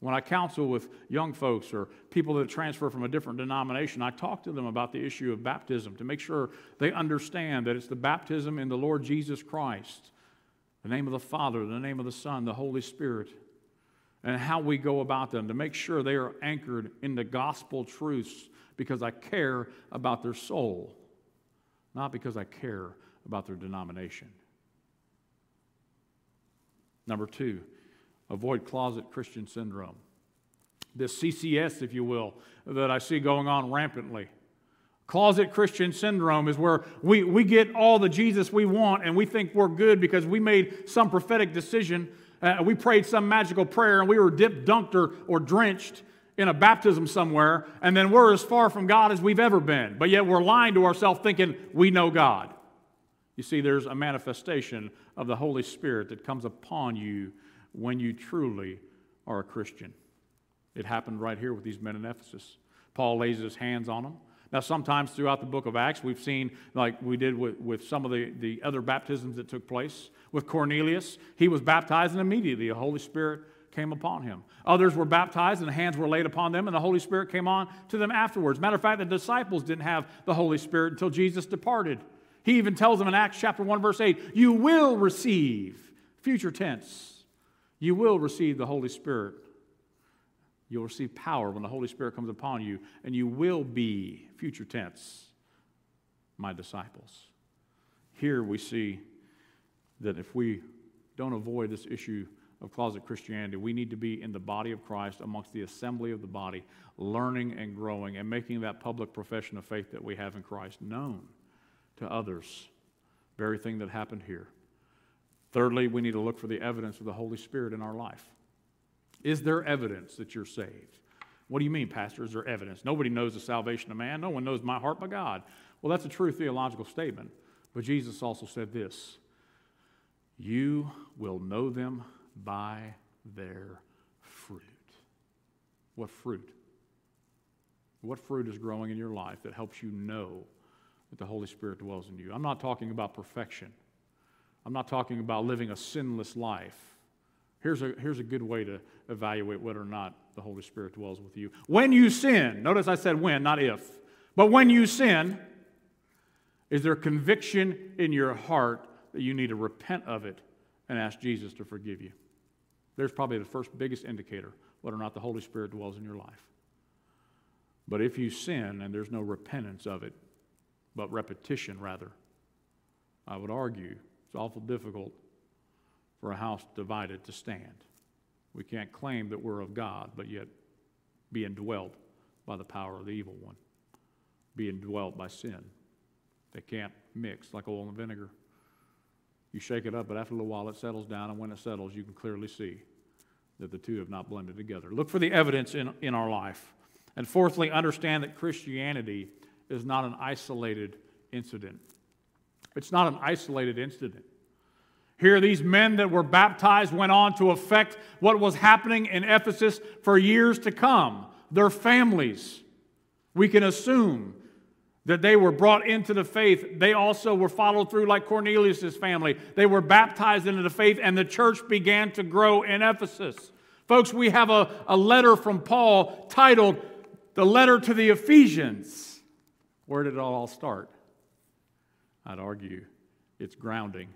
S1: When I counsel with young folks or people that transfer from a different denomination, I talk to them about the issue of baptism to make sure they understand that it's the baptism in the Lord Jesus Christ, the name of the Father, the name of the Son, the Holy Spirit, and how we go about them to make sure they are anchored in the gospel truths because I care about their soul, not because I care about their denomination. Number two, avoid closet Christian syndrome. This CCS, if you will, that I see going on rampantly. Closet Christian syndrome is where we, we get all the Jesus we want and we think we're good because we made some prophetic decision. Uh, we prayed some magical prayer and we were dipped, dunked, or, or drenched in a baptism somewhere, and then we're as far from God as we've ever been. But yet we're lying to ourselves thinking we know God. You see, there's a manifestation of the Holy Spirit that comes upon you when you truly are a Christian. It happened right here with these men in Ephesus. Paul lays his hands on them. Now, sometimes throughout the book of Acts, we've seen, like we did with, with some of the, the other baptisms that took place. With Cornelius, he was baptized, and immediately the Holy Spirit came upon him. Others were baptized, and hands were laid upon them, and the Holy Spirit came on to them afterwards. Matter of fact, the disciples didn't have the Holy Spirit until Jesus departed. He even tells them in Acts chapter 1, verse 8, You will receive, future tense, you will receive the Holy Spirit. You'll receive power when the Holy Spirit comes upon you, and you will be, future tense, my disciples. Here we see that if we don't avoid this issue of closet Christianity, we need to be in the body of Christ, amongst the assembly of the body, learning and growing and making that public profession of faith that we have in Christ known to others. Very thing that happened here. Thirdly, we need to look for the evidence of the Holy Spirit in our life. Is there evidence that you're saved? What do you mean, Pastor? Is there evidence? Nobody knows the salvation of man. No one knows my heart but God. Well, that's a true theological statement. But Jesus also said this You will know them by their fruit. What fruit? What fruit is growing in your life that helps you know that the Holy Spirit dwells in you? I'm not talking about perfection. I'm not talking about living a sinless life. Here's a, here's a good way to evaluate whether or not the Holy Spirit dwells with you. When you sin, notice I said when, not if, but when you sin, is there conviction in your heart that you need to repent of it and ask Jesus to forgive you? There's probably the first biggest indicator whether or not the Holy Spirit dwells in your life. But if you sin and there's no repentance of it, but repetition rather, I would argue it's awful difficult for a house divided to stand. We can't claim that we're of God, but yet be indwelt by the power of the evil one, be indwelt by sin. They can't mix like oil and vinegar. You shake it up, but after a little while it settles down, and when it settles, you can clearly see that the two have not blended together. Look for the evidence in, in our life. And fourthly, understand that Christianity is not an isolated incident. It's not an isolated incident. Here, these men that were baptized went on to affect what was happening in Ephesus for years to come. Their families, we can assume that they were brought into the faith. They also were followed through like Cornelius' family. They were baptized into the faith, and the church began to grow in Ephesus. Folks, we have a, a letter from Paul titled The Letter to the Ephesians. Where did it all start? I'd argue its grounding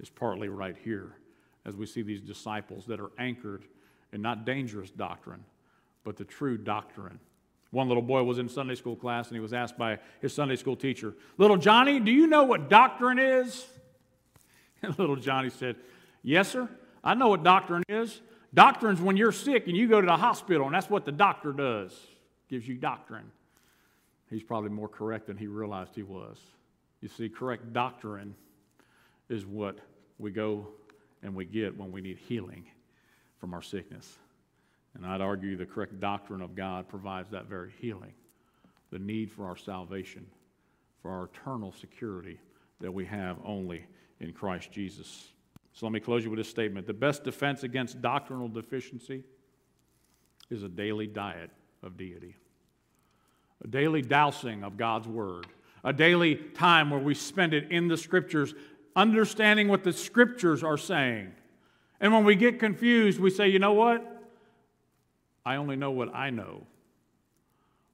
S1: is partly right here as we see these disciples that are anchored in not dangerous doctrine, but the true doctrine. One little boy was in Sunday school class and he was asked by his Sunday school teacher, Little Johnny, do you know what doctrine is? And little Johnny said, Yes, sir. I know what doctrine is. Doctrine's when you're sick and you go to the hospital, and that's what the doctor does, gives you doctrine. He's probably more correct than he realized he was. You see, correct doctrine is what we go and we get when we need healing from our sickness. And I'd argue the correct doctrine of God provides that very healing, the need for our salvation, for our eternal security that we have only in Christ Jesus. So let me close you with this statement. The best defense against doctrinal deficiency is a daily diet of deity, a daily dousing of God's Word, a daily time where we spend it in the Scriptures, understanding what the Scriptures are saying. And when we get confused, we say, you know what? I only know what I know,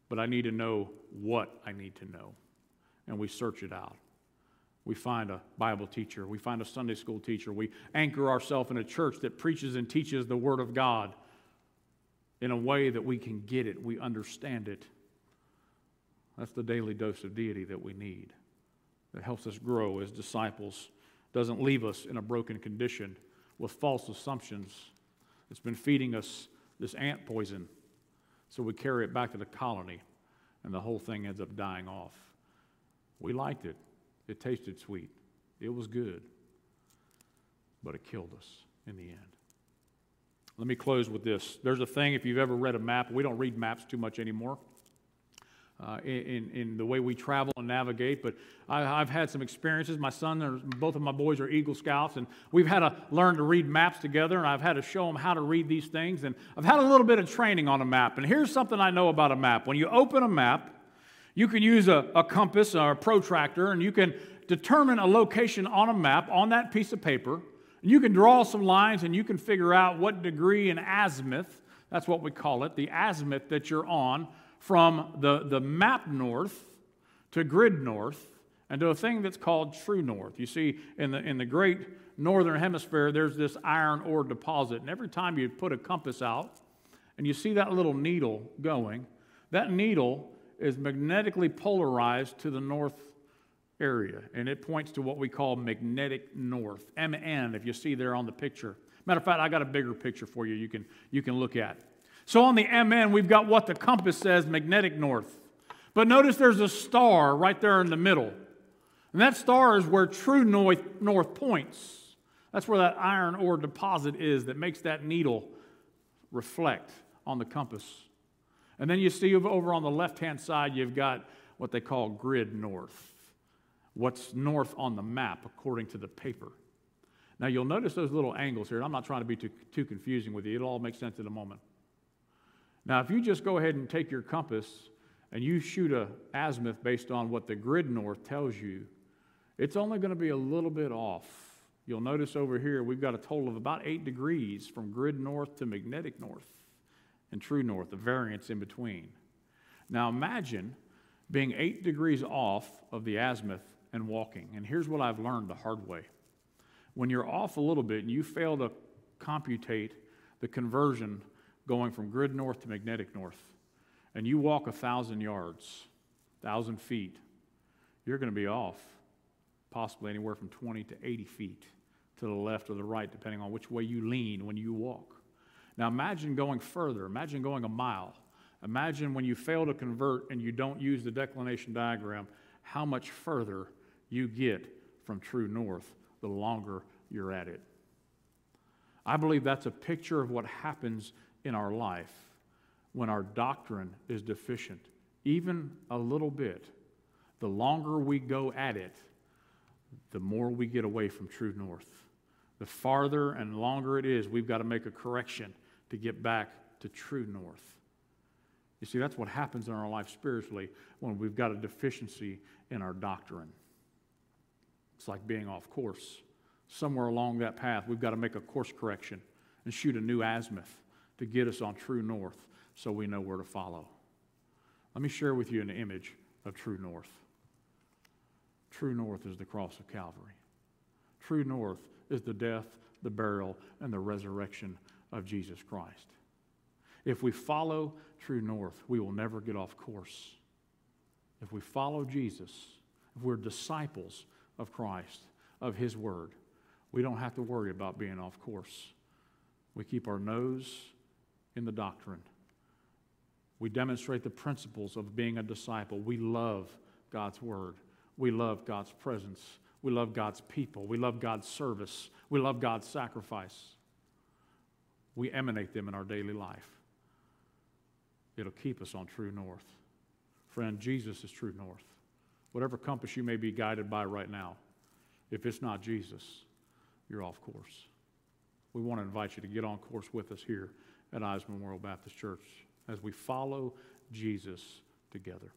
S1: but I need to know what I need to know. And we search it out. We find a Bible teacher, we find a Sunday school teacher, we anchor ourselves in a church that preaches and teaches the Word of God in a way that we can get it, we understand it. That's the daily dose of deity that we need that helps us grow as disciples, doesn't leave us in a broken condition with false assumptions. It's been feeding us this ant poison. So we carry it back to the colony, and the whole thing ends up dying off. We liked it, it tasted sweet, it was good, but it killed us in the end. Let me close with this. There's a thing, if you've ever read a map, we don't read maps too much anymore uh, in, in the way we travel and navigate. But I, have had some experiences. My son, both of my boys are Eagle Scouts, and we've had to learn to read maps together, and I've had to show them how to read these things. And I've had a little bit of training on a map. And here's something I know about a map when you open a map, you can use a, a compass or a protractor, and you can determine a location on a map on that piece of paper. And you can draw some lines and you can figure out what degree in azimuth, that's what we call it, the azimuth that you're on from the, the map north to grid north and to a thing that's called true north. You see, in the, in the great northern hemisphere, there's this iron ore deposit. And every time you put a compass out and you see that little needle going, that needle is magnetically polarized to the north area. And it points to what we call magnetic north, MN, if you see there on the picture. Matter of fact, I got a bigger picture for you you can, you can look at. So on the MN, we've got what the compass says magnetic north. But notice there's a star right there in the middle. And that star is where true north, north points. That's where that iron ore deposit is that makes that needle reflect on the compass. And then you see over on the left hand side, you've got what they call grid north. What's north on the map according to the paper. Now you'll notice those little angles here. I'm not trying to be too, too confusing with you, it'll all make sense in a moment. Now, if you just go ahead and take your compass and you shoot a azimuth based on what the grid north tells you, it's only going to be a little bit off. You'll notice over here we've got a total of about eight degrees from grid north to magnetic north and true north, the variance in between. Now imagine being eight degrees off of the azimuth and walking. And here's what I've learned the hard way. When you're off a little bit and you fail to computate the conversion going from grid north to magnetic north, and you walk a thousand yards, thousand feet, you're going to be off possibly anywhere from 20 to 80 feet to the left or the right, depending on which way you lean when you walk. Now imagine going further. Imagine going a mile. Imagine when you fail to convert and you don't use the declination diagram, how much further you get from true north the longer you're at it. I believe that's a picture of what happens in our life when our doctrine is deficient, even a little bit. The longer we go at it, the more we get away from true north. The farther and longer it is, we've got to make a correction to get back to true north. You see, that's what happens in our life spiritually when we've got a deficiency in our doctrine. It's like being off course. Somewhere along that path, we've got to make a course correction and shoot a new azimuth to get us on true north so we know where to follow. Let me share with you an image of true north. True north is the cross of Calvary. True north is the death, the burial, and the resurrection of Jesus Christ. If we follow true north, we will never get off course. If we follow Jesus, if we're disciples of Christ, of His Word, we don't have to worry about being off course. We keep our nose in the doctrine. We demonstrate the principles of being a disciple. We love God's Word. We love God's presence. We love God's people. We love God's service. We love God's sacrifice. We emanate them in our daily life. it'll keep us on true north. Friend, Jesus is true north. Whatever compass you may be guided by right now, if it's not Jesus, you're off course. We want to invite you to get on course with us here at Eyes Memorial Baptist Church as we follow Jesus together.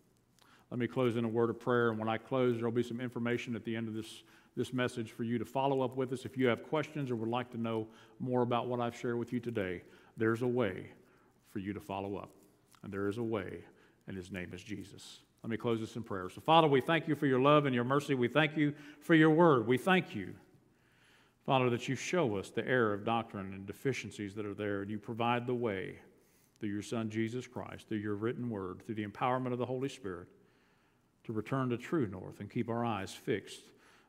S1: Let me close in a word of prayer, and when I close, there will be some information at the end of this, this message for you to follow up with us. If you have questions or would like to know more about what I've shared with you today, there's a way for you to follow up. And there is a way, and his name is Jesus. Let me close this in prayer. So, Father, we thank you for your love and your mercy. We thank you for your word. We thank you, Father, that you show us the error of doctrine and deficiencies that are there, and you provide the way through your Son, Jesus Christ, through your written word, through the empowerment of the Holy Spirit, to return to true north and keep our eyes fixed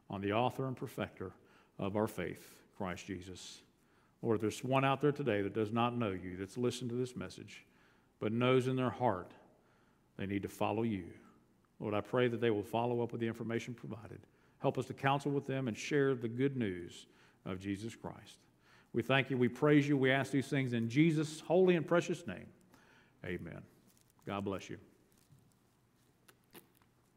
S1: on the author and perfecter of our faith, Christ Jesus. Lord, if there's one out there today that does not know you, that's listened to this message, but knows in their heart they need to follow you. Lord, I pray that they will follow up with the information provided. Help us to counsel with them and share the good news of Jesus Christ. We thank you, we praise you, we ask these things in Jesus' holy and precious name. Amen. God bless you.